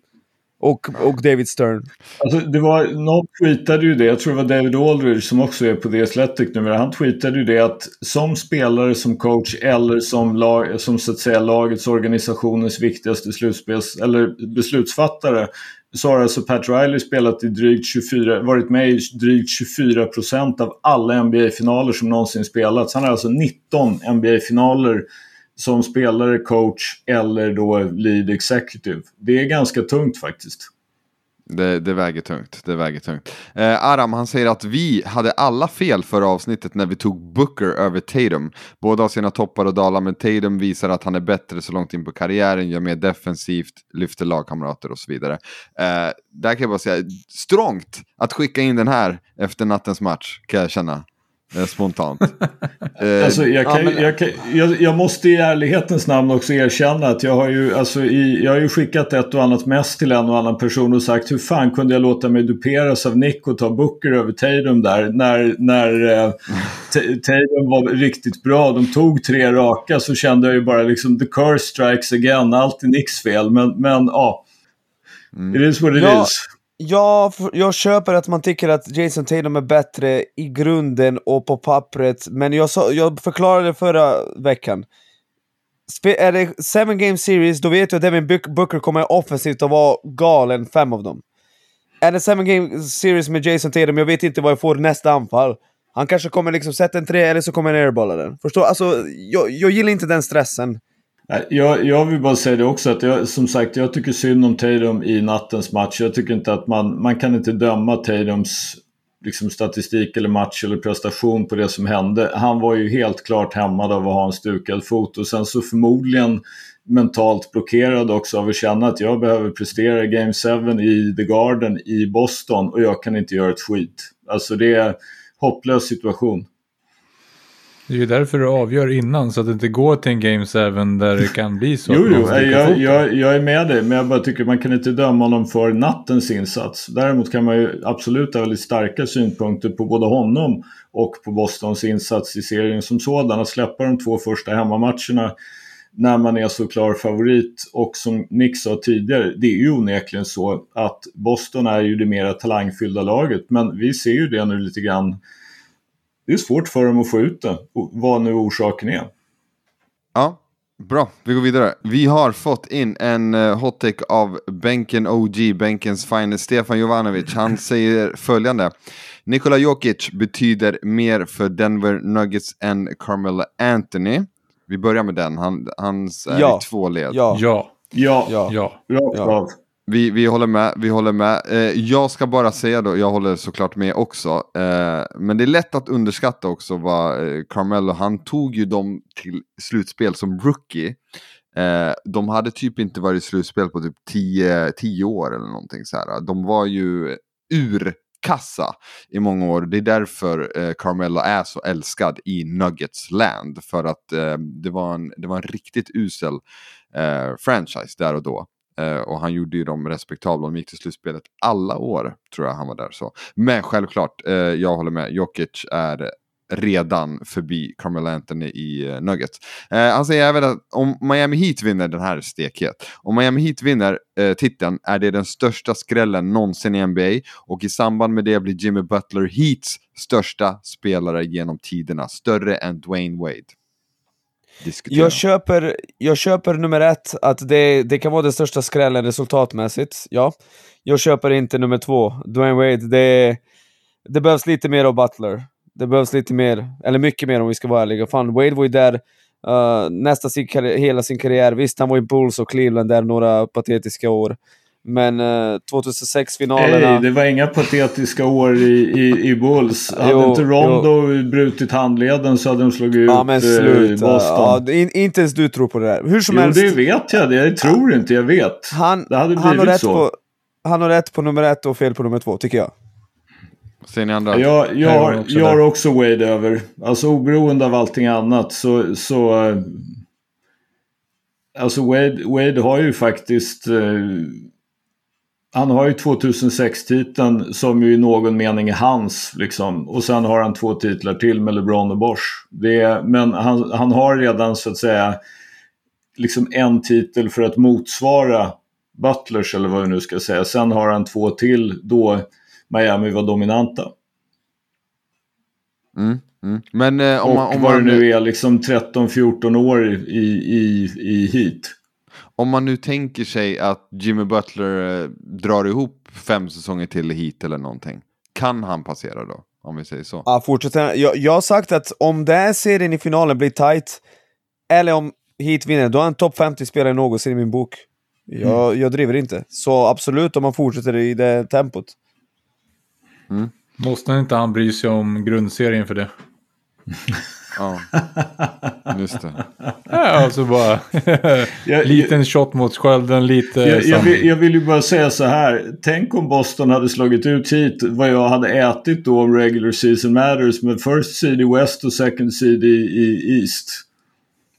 Och, och David Stern. Alltså, det var, någon tweetade ju det, jag tror det var David Aldridge som också är på The Athletic numera. Han tweetade ju det att som spelare, som coach eller som, lag, som så att säga lagets organisationens viktigaste slutspels eller beslutsfattare så har alltså Pat Riley spelat i drygt 24, varit med i drygt 24 procent av alla NBA-finaler som någonsin spelats. Han har alltså 19 NBA-finaler som spelare, coach eller då lead executive. Det är ganska tungt faktiskt. Det, det, väger tungt. Det väger tungt. Eh, Aram han säger att vi hade alla fel förra avsnittet när vi tog Booker över Tatum. Båda har sina toppar och dalar men Tatum visar att han är bättre så långt in på karriären, gör mer defensivt, lyfter lagkamrater och så vidare. Eh, där kan jag bara säga, strångt att skicka in den här efter nattens match kan jag känna. Eh, spontant. (laughs) eh, alltså, jag, kan, ja, men... jag, kan, jag, jag, måste i ärlighetens namn också erkänna att jag har ju, alltså, i, jag har ju skickat ett och annat mest till en och annan person och sagt hur fan kunde jag låta mig duperas av Nick och ta Booker över Tatum där när, när eh, Tatum var riktigt bra. De tog tre raka så kände jag ju bara liksom the curse strikes again. Allt är Nicks fel men, men ja. Mm. It is what it ja. is. Ja, jag köper att man tycker att Jason Tatum är bättre i grunden och på pappret, men jag, så, jag förklarade förra veckan. Spe är det seven game series, då vet jag att Devin Booker kommer offensivt att vara galen, fem av dem. Är det seven game series med Jason Tatum, jag vet inte vad jag får nästa anfall. Han kanske kommer liksom sätta en tre, eller så kommer han airbolla den. Förstår? Alltså, jag, jag gillar inte den stressen. Jag, jag vill bara säga det också att jag, som sagt jag tycker synd om Tatum i nattens match. Jag tycker inte att man, man kan inte döma Tatums liksom, statistik eller match eller prestation på det som hände. Han var ju helt klart hämmad av att ha en stukad fot och sen så förmodligen mentalt blockerad också av att känna att jag behöver prestera Game 7 i The Garden i Boston och jag kan inte göra ett skit. Alltså det är en hopplös situation. Det är ju därför du avgör innan så att det inte går till en Game 7 där det kan bli så. jo, jo, jag, jag, jag, är med dig men jag bara tycker man kan inte döma honom för nattens insats. Däremot kan man ju absolut ha väldigt starka synpunkter på både honom och på Bostons insats i serien som sådan. Att släppa de två första hemmamatcherna när man är så klar favorit och som Nick sa tidigare, det är ju onekligen så att Boston är ju det mera talangfyllda laget men vi ser ju det nu lite grann det är svårt för dem att få ut det, vad nu orsaken är. Ja, bra. Vi går vidare. Vi har fått in en uh, hot take av bänken OG, bänkens finest, Stefan Jovanovic. Han (laughs) säger följande. Nikola Jokic betyder mer för Denver Nuggets än Carmelo Anthony. Vi börjar med den. Han, hans är ja. i två led. Ja. Ja. Ja. ja. ja. ja. Vi, vi håller med, vi håller med. Eh, jag ska bara säga då, jag håller såklart med också. Eh, men det är lätt att underskatta också vad eh, Carmelo, han tog ju dem till slutspel som rookie. Eh, de hade typ inte varit i slutspel på typ 10 år eller någonting så här. De var ju urkassa i många år. Det är därför eh, Carmelo är så älskad i Nuggets land. För att eh, det, var en, det var en riktigt usel eh, franchise där och då. Eh, och han gjorde ju dem respektabla. De gick till slutspelet alla år, tror jag han var där. så. Men självklart, eh, jag håller med. Jokic är redan förbi Carmel Anthony i eh, Nuggets. Han säger även att om Miami Heat vinner den här stekhet, om Miami Heat vinner titeln är det den största skrällen någonsin i NBA och i samband med det blir Jimmy Butler Heats största spelare genom tiderna, större än Dwayne Wade diskutera. Jag köper, jag köper nummer ett, att det, det kan vara den största skrällen resultatmässigt, ja. Jag köper inte nummer två, Dwayne Wade. Det, det behövs lite mer av Butler. Det behövs lite mer, eller mycket mer om vi ska vara ärliga. Fan, Wade var ju där eh, uh, nästan sin hela sin karriär. Visst, han var i Bulls och Cleveland där några patetiska år. Men eh, 2006-finalerna... Nej, det var inga patetiska år i, i, i Bulls. Hade jo, inte Rondo jo. brutit handleden så hade de slagit ja, ut men slut. Eh, Boston. Ja, in, inte ens du tror på det där. Hur som jo, helst. det vet jag. Jag tror inte, jag vet. Han, det hade blivit han har rätt så. På, han har rätt på nummer ett och fel på nummer två, tycker jag. Ser ni andra? Jag, jag, har, också, jag har också Wade över. Alltså oberoende av allting annat så... så eh, alltså Wade, Wade har ju faktiskt... Eh, han har ju 2006-titeln som ju i någon mening är hans. Liksom. Och sen har han två titlar till med LeBron och Bosch. Det men han, han har redan så att säga liksom en titel för att motsvara Butlers eller vad vi nu ska säga. Sen har han två till då Miami var dominanta. Mm, mm. Men eh, om och man, om vad man... det nu är, liksom 13-14 år i, i, i hit. Om man nu tänker sig att Jimmy Butler eh, drar ihop fem säsonger till hit eller någonting. Kan han passera då? Om vi säger så. Ja, fortsätter. Jag, jag har sagt att om den serien i finalen blir tight, eller om Heat vinner, då är han topp 50-spelare någonsin i min bok. Jag, mm. jag driver inte. Så absolut om man fortsätter i det tempot. Mm. Måste inte han bry sig om grundserien för det? (laughs) Ja, (laughs) just det. Ja, alltså bara (laughs) liten shot mot skölden, lite... Jag, jag, vill, jag, vill, ju bara säga så här. Tänk om Boston hade slagit ut hit vad jag hade ätit då om regular season matters med first seed i West och second seed i, i East.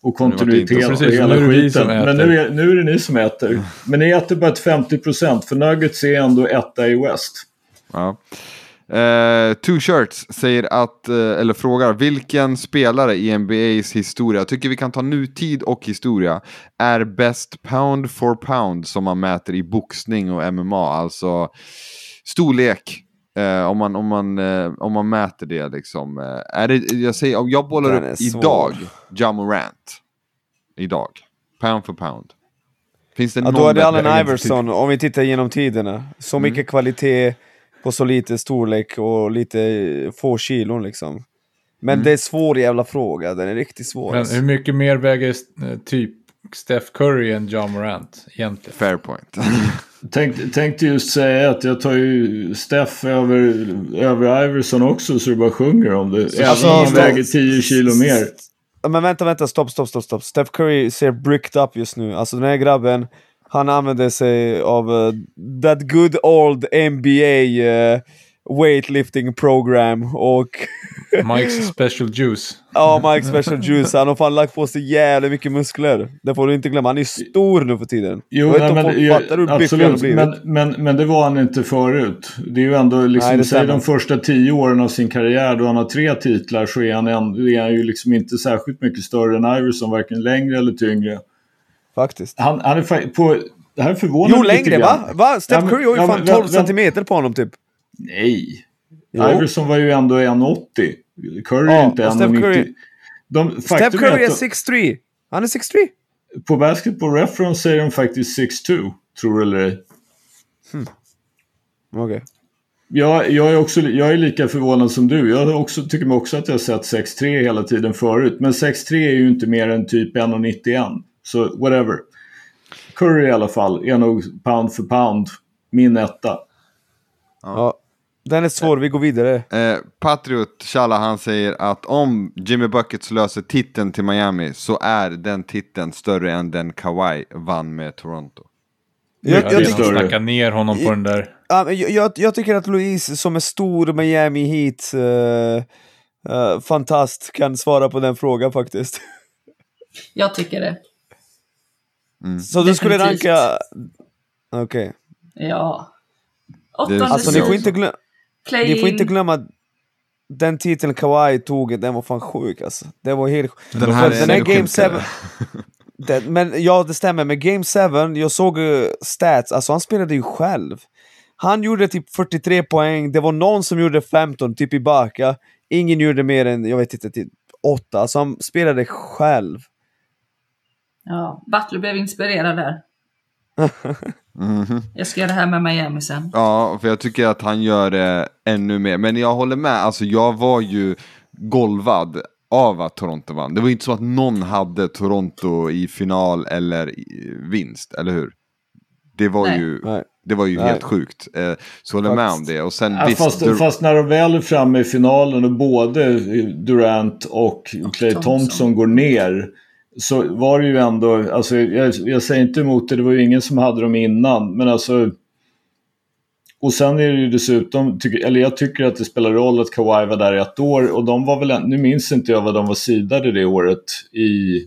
Och kontinuitet och hela skiten. Men nu är, nu är det ni som äter. (laughs) Men ni äter bara ett 50% för Nuggets är ändå etta i West. Ja. Uh, Two Shirts säger att, uh, eller frågar, vilken spelare i NBAs historia, jag tycker vi kan ta nutid och historia, är bäst pound for pound som man mäter i boxning och MMA, alltså storlek. Uh, om, man, om, man, om man mäter det liksom. är det, jag säger, om jag bollar upp idag, Jamorant. Idag. Pound for pound. Finns det ja, någon Då är det Allen Iverson, om vi tittar genom tiderna. Så mm. mycket kvalitet på så lite storlek och lite få kilon liksom. Men mm. det är en svår jävla fråga, den är riktigt svår. Men alltså. hur mycket mer väger eh, typ Steph Curry än John Morant egentligen? Fair point. (laughs) Tänk, tänkte just säga att jag tar ju Steph över, över Iverson också så det bara sjunger om det. Även alltså, om han väger 10 kilo mer. Men vänta, vänta, stopp, stopp, stopp, stopp. Steph Curry ser bricked up just nu. Alltså den här grabben, han använder sig av uh, that good old NBA uh, weightlifting program och (laughs) Mike's special juice. Ja, Mike's special juice. Han har fan lagt på sig jävligt mycket muskler. Det får du inte glömma. Han är stor nu för tiden. Jo, jag vet inte om men, folk jag, fattar hur biffig han absolut, blivit. men, men, men det var han inte förut. Det är ju ändå, liksom, Nej, säg de första tio åren av sin karriär då han har tre titlar så är han, ändå, är han ju liksom inte särskilt mycket större än Iverson, varken längre eller tyngre. Faktiskt. Han, han är på, det här förvånar Jo, längre va? va? Steph Curry har ju fan men- 12 vä- vä- centimeter på honom typ. Nej. Jo. Iverson var ju ändå 1,80. Curry är Ja, inte och Steph 1,90. Curry- De, Steph Curry är att de- 6'3. Han är 6'3. På Basketball Reference säger de faktiskt 6'2, tror du eller ej. Okej. Jag, jag, är också, jag är lika förvånad som du. Jag också, tycker mig också att jag har sett 6'3 hela tiden förut. Men 6'3 är ju inte mer än typ 1,91. Så whatever. Curry i alla fall är nog pound för pound min etta. Ja. Den är svår, vi går vidare. Eh, Patriot Chala han säger att om Jimmy Buckets löser titeln till Miami så är den titeln större än den Kawhi vann med Toronto. Jag, Jag, jag, tycker, snacka ner honom på den där. ja, men jag, jag, jag tycker att Louise som är stor Miami Heat uh, uh, fantast kan svara på den frågan faktiskt. Jag tycker det. Så du skulle Definitivt. ranka... Okej. Ja. Det är- Åttonde Alltså ni Jag får, inte glömma, ni får inte in. glömma den titeln Kawhi tog, den var fan sjuk alltså. Den var helt sjuk. Den här den här Game sjukare. 7... (laughs) Den, men ja, det stämmer. Men Game 7, jag såg uh, stats, alltså han spelade ju själv. Han gjorde typ 43 poäng, det var någon som gjorde 15, typ i baka. Ingen gjorde mer än, jag vet inte, typ 8. Alltså han spelade själv. Ja, Butler blev inspirerad där. (laughs) Mhm. Jag ska göra det här med Miami sen. Ja, för jag tycker att han gör det ännu mer. Men jag håller med, alltså jag var ju golvad av att Toronto vann. Det var ju inte så att någon hade Toronto i final eller i vinst, eller hur? Det var Nej. ju, Nej. det var ju Nej. helt sjukt. Eh, så håller med om det. Och sen Ja, visst, fast, fast när de väl är framme i finalen och både Durant och Clay Thompson. Thompson går ner så var det ju ändå, alltså jag, jag säger inte emot det, det var ju ingen som hade dem innan, men alltså och sen är det ju dessutom, tycker, eller jag tycker att det spelar roll att Kawhi var där i ett år och de var väl, nu minns inte jag vad de var sidade det året i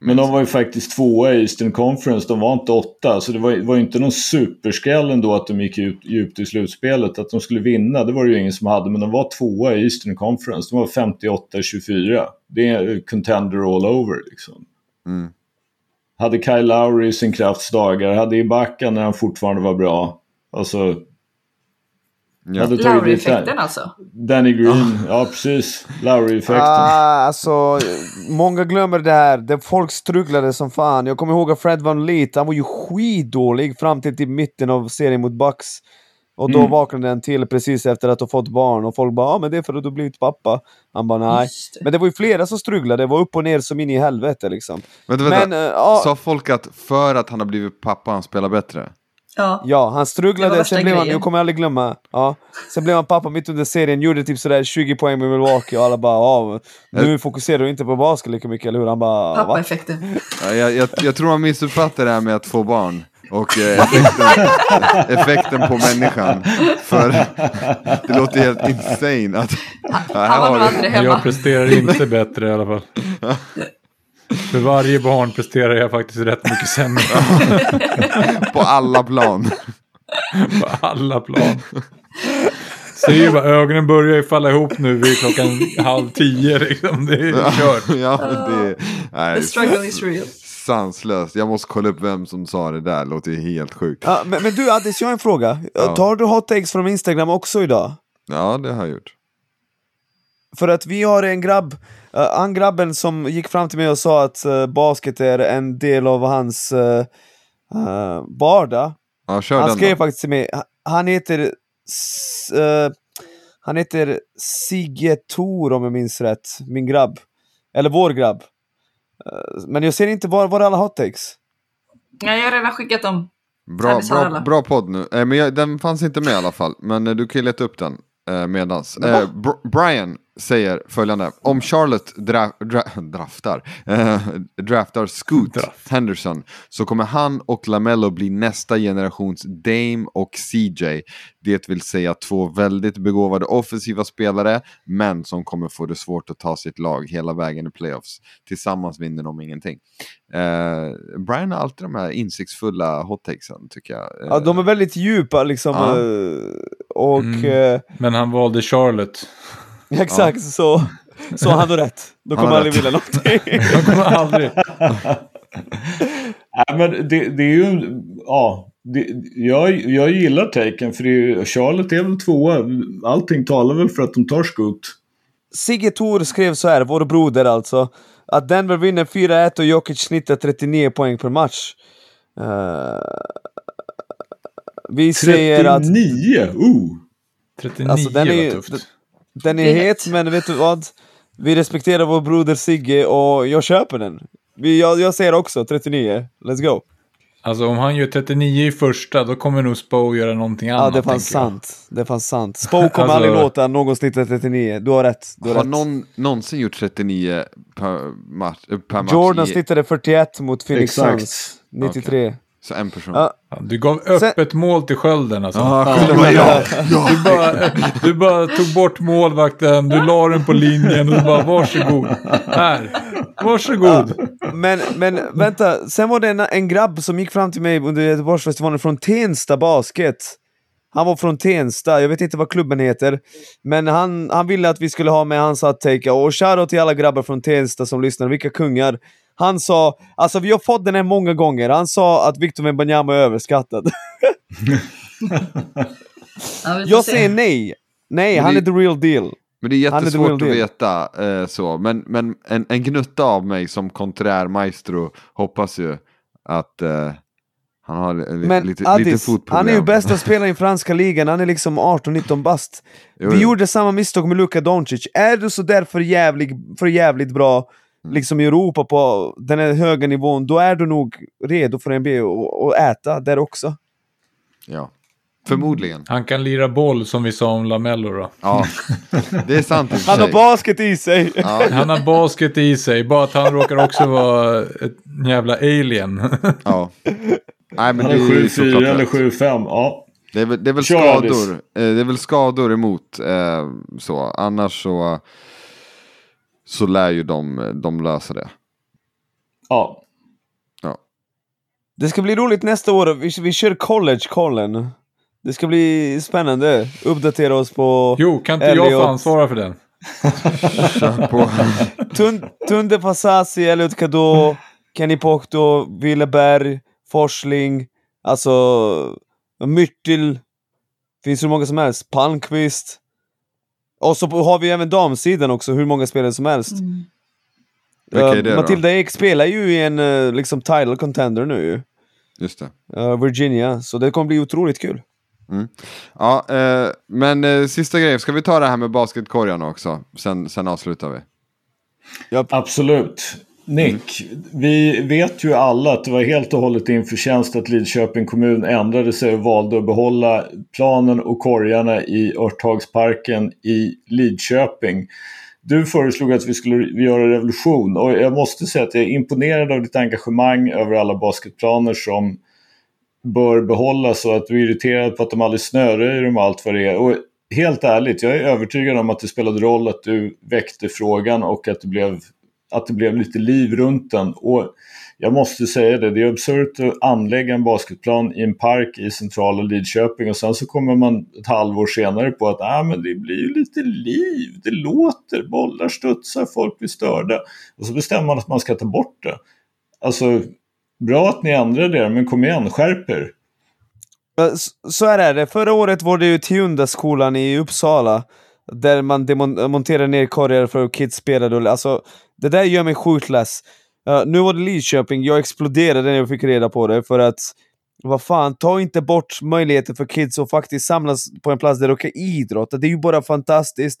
men de var ju faktiskt tvåa i Eastern Conference, de var inte åtta. Så det var, var ju inte någon superskräll ändå att de gick ut, djupt i slutspelet. Att de skulle vinna, det var det ju ingen som hade. Men de var tvåa i Eastern Conference, de var 58-24. Det är contender all over liksom. Mm. Hade Kyle Lowry i sin kraftsdagar, hade Ibaka när han fortfarande var bra. Alltså, ja. Lowry-effekten alltså. Danny Green, ja precis. Lowry-effekten. Ah, alltså, många glömmer det här. Det folk strugglade som fan. Jag kommer ihåg att Fred Van Leet, han var ju skitdålig fram till typ mitten av serien mot Bucks. Och då Mm. vaknade den till precis efter att ha fått barn och folk bara ah, men det är för att du blivit pappa. Han bara nej. Men det var ju flera som strugglade, det var upp och ner som in i helvete liksom. Vänta, vänta. Men, ja. Sa folk att för att han har blivit pappa han spelar bättre? Ja. Ja, han strugglade, sen blev han, grejen. jag kommer aldrig glömma, ja. Sen blev han pappa mitt under serien, gjorde typ sådär 20 poäng med Milwaukee och alla bara ja, nu fokuserar du inte på basket lika mycket, eller hur? Han bara? Pappa-effekten. Ja, jag, jag, jag tror man missuppfattar det här med att få barn. Och eh, effekten, (laughs) effekten på människan. För det låter helt insane att... Här Han var har nog aldrig Jag hemma. presterar inte bättre i alla fall. (laughs) För varje barn presterar jag faktiskt rätt mycket sämre (laughs) på alla plan. på alla plan. Ser ju bara, ögonen börjar ju falla ihop nu vid klockan halv tio liksom. Det är kört. (laughs) ja, det, nej, The struggle is real. sanslöst. Jag måste kolla upp vem som sa det där. Det låter ju helt sjukt. Ja, men, men du Addis, jag har en fråga. Ja. Tar du hot takes från Instagram också idag? Ja, det har jag gjort. För att vi har en grabb, uh, han grabben som gick fram till mig och sa att uh, basket är en del av hans uh, uh, vardag. Ja, kör Han skrev då. faktiskt till mig, han heter eh, Han heter Sigge Tor om jag minns rätt, min grabb. Eller vår grabb. Men jag ser inte var, var är alla hot takes? Ja, jag har redan skickat dem. Bra, bra, bra podd nu. Eh, men jag, den fanns inte med i alla fall. Men eh, du kan ju leta upp den eh, medans. Eh, Br- Brian säger följande. Om Charlotte dra, dra, draftar, äh, draftar Scoot Draft. Henderson så kommer han och Lamello bli nästa generations Dame och CJ. Det vill säga två väldigt begåvade offensiva spelare men som kommer få det svårt att ta sitt lag hela vägen i playoffs. Tillsammans vinner de ingenting. Uh, Brian har alltid de här insiktsfulla hot takesen tycker jag. Ja, de är väldigt djupa liksom. Uh, och, mm. Men han valde Charlotte. Exakt, ja. så, så han har rätt. Då kommer han aldrig vilja någonting. (laughs) Han kommer aldrig. Nej, men det, det är ju, ja, det, jag, jag gillar taken för det, Charlotte är väl tvåa. Allting talar väl för att de tar skott. Sigge Thor skrev så här, vår broder alltså, att Denver vinner 4-1 och Jokic snittar 39 poäng per match. Uh, vi 39? säger att... 39? Uh! 39 alltså, den är, tufft. Den är het, men vet du vad? Vi respekterar vår broder Sigge och jag köper den. Vi, jag, jag säger också 39. Let's go. Alltså om han gör 39 i första, då kommer nog Spo göra någonting annat. Ja, det fanns sant. Det fanns sant. Spo kommer alltså... aldrig låta någon snitta 39. Du har rätt. Du har, har rätt. någon någonsin gjort 39 per match? Per match Jordan i... snittade 41 mot Phoenix Suns. 93. Okay. Så en person. Ja. Du gav öppet Sen... mål till skölden alltså. Ah, ja, ja, ja. Du, bara, du bara tog bort målvakten, du la den på linjen och du bara varsågod. Här, varsågod. Ja, men, men vänta, sen var det en, en grabb som gick fram till mig under Göteborgsfestivalen från Tensta Basket. Han var från Tensta, jag vet inte vad klubben heter. Men han, han ville att vi skulle ha med hans hot-take. Och shoutout till alla grabbar från Tensta som lyssnar, vilka kungar. Han sa, alltså vi har fått den här många gånger, han sa att Victor Wembanyama är överskattad. (laughs) ja, jag säger nej. Nej, men han är the real deal. Men det är jättesvårt är att veta eh, så. Men, men en, en gnutta av mig som konträr maestro hoppas ju att eh, han har men lite, Addis, lite fotproblem. Han är ju bästa spelaren i franska ligan, han är liksom 18-19 bast. Vi gjorde samma misstag med Luka Doncic. Är du sådär för, jävlig, för jävligt bra Mm. liksom i Europa på den här höga nivån, då är du nog redo för NBA att äta där också. Ja, förmodligen. Han kan lira boll som vi sa om Lamello då. Ja, det är sant Han har basket i sig. Ja. (laughs) Han har basket i sig, bara att han råkar också vara ett jävla alien. Ja. (laughs) Nej, men han är 7-4 eller 7-5, ja. Det är väl, det är väl skador. Eh, det är väl skador emot eh, så. Annars så så lär ju de, de lösa det. Ja. ja. Det ska bli roligt nästa år. Vi, vi kör college-kollen. Det ska bli spännande. Uppdatera oss på Jo, kan inte Elliot. jag få ansvara för den? på. Tunde Fasasi, Elliot Kado, Kenny Pocto, Willeberg, Forsling, alltså Myrtil. Finns det många som helst. Palmqvist. Och så har vi även damsidan också, hur många spelare som helst. Mm. Uh, Matilda Ek spelar ju i en uh, liksom title contender nu ju. Just det. Uh, Virginia, så det kommer bli otroligt kul. Mm. Ja, men sista grejen, ska vi ta det här med basketkorgarna också? Sen, sen avslutar vi. Yep. Absolut. Nick, mm. vi vet ju alla att det var helt och hållet din förtjänst att Lidköping kommun ändrade sig och valde att behålla planen och korgarna i Örthagsparken i Lidköping. Du föreslog att vi skulle göra revolution och jag måste säga att jag är imponerad av ditt engagemang över alla basketplaner som bör behållas och att du är irriterad på att de aldrig snöröjer dem och allt vad det är. Och helt ärligt, jag är övertygad om att det spelade roll att du väckte frågan och att det blev att det blev lite liv runt den. Och jag måste säga det, det är absurt att anlägga en basketplan i en park i centrala Lidköping och sen så kommer man ett halvår senare på att ah, men det blir ju lite liv, det låter, bollar studsar, folk blir störda. Och så bestämmer man att man ska ta bort det. Alltså, bra att ni ändrade det, men kom igen, skärp er. Så är det. Förra året var det ju Tiundaskolan i Uppsala där man monterar ner korgar för att kids spelar, Alltså, det där gör mig sjukt less. Uh, nu var det Lidköping, jag exploderade när jag fick reda på det för att vad fan, ta inte bort möjligheten för kids att faktiskt samlas på en plats där de kan idrotta. Det är ju bara fantastiskt.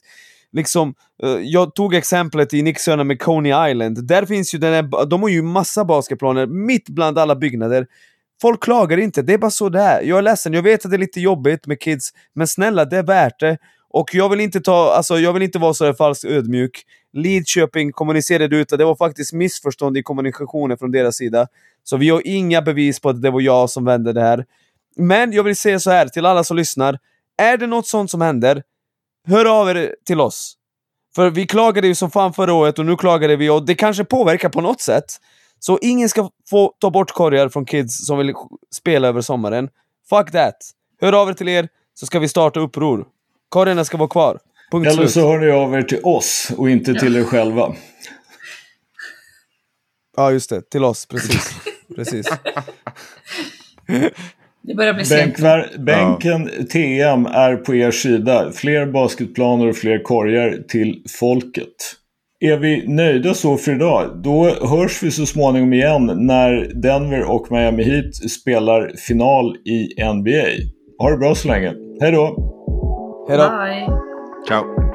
Liksom, uh, jag tog exemplet i Nixöarna med Coney Island. Där finns ju den här, de har ju massa basketplaner mitt bland alla byggnader. Folk klagar inte, det är bara så det är. Jag är ledsen, jag vet att det är lite jobbigt med kids, men snälla, det är värt det. Och jag vill inte ta, alltså jag vill inte vara så falskt ödmjuk. Lidköping kommunicerade ut att det var faktiskt missförstånd i kommunikationen från deras sida. Så vi har inga bevis på att det var jag som vände det här. Men jag vill säga så här till alla som lyssnar. Är det något sånt som händer, hör av er till oss. För vi klagade ju som fan förra året och nu klagade vi och det kanske påverkar på något sätt. Så ingen ska få ta bort korgar från kids som vill spela över sommaren. Fuck that! Hör av er till er så ska vi starta uppror. Korgarna ska vara kvar. Punkt Eller slut. så hör ni av er till oss och inte till er själva. Ja, just det. Till oss, precis. (laughs) precis. Det börjar bli sent. bänken ja. TM är på er sida. Fler basketplaner och fler korgar till folket. Är vi nöjda så för idag, då hörs vi så småningom igen när Denver och Miami Heat spelar final i NBA. Ha det bra så länge. Hej då! Hej då! Bye! Ciao!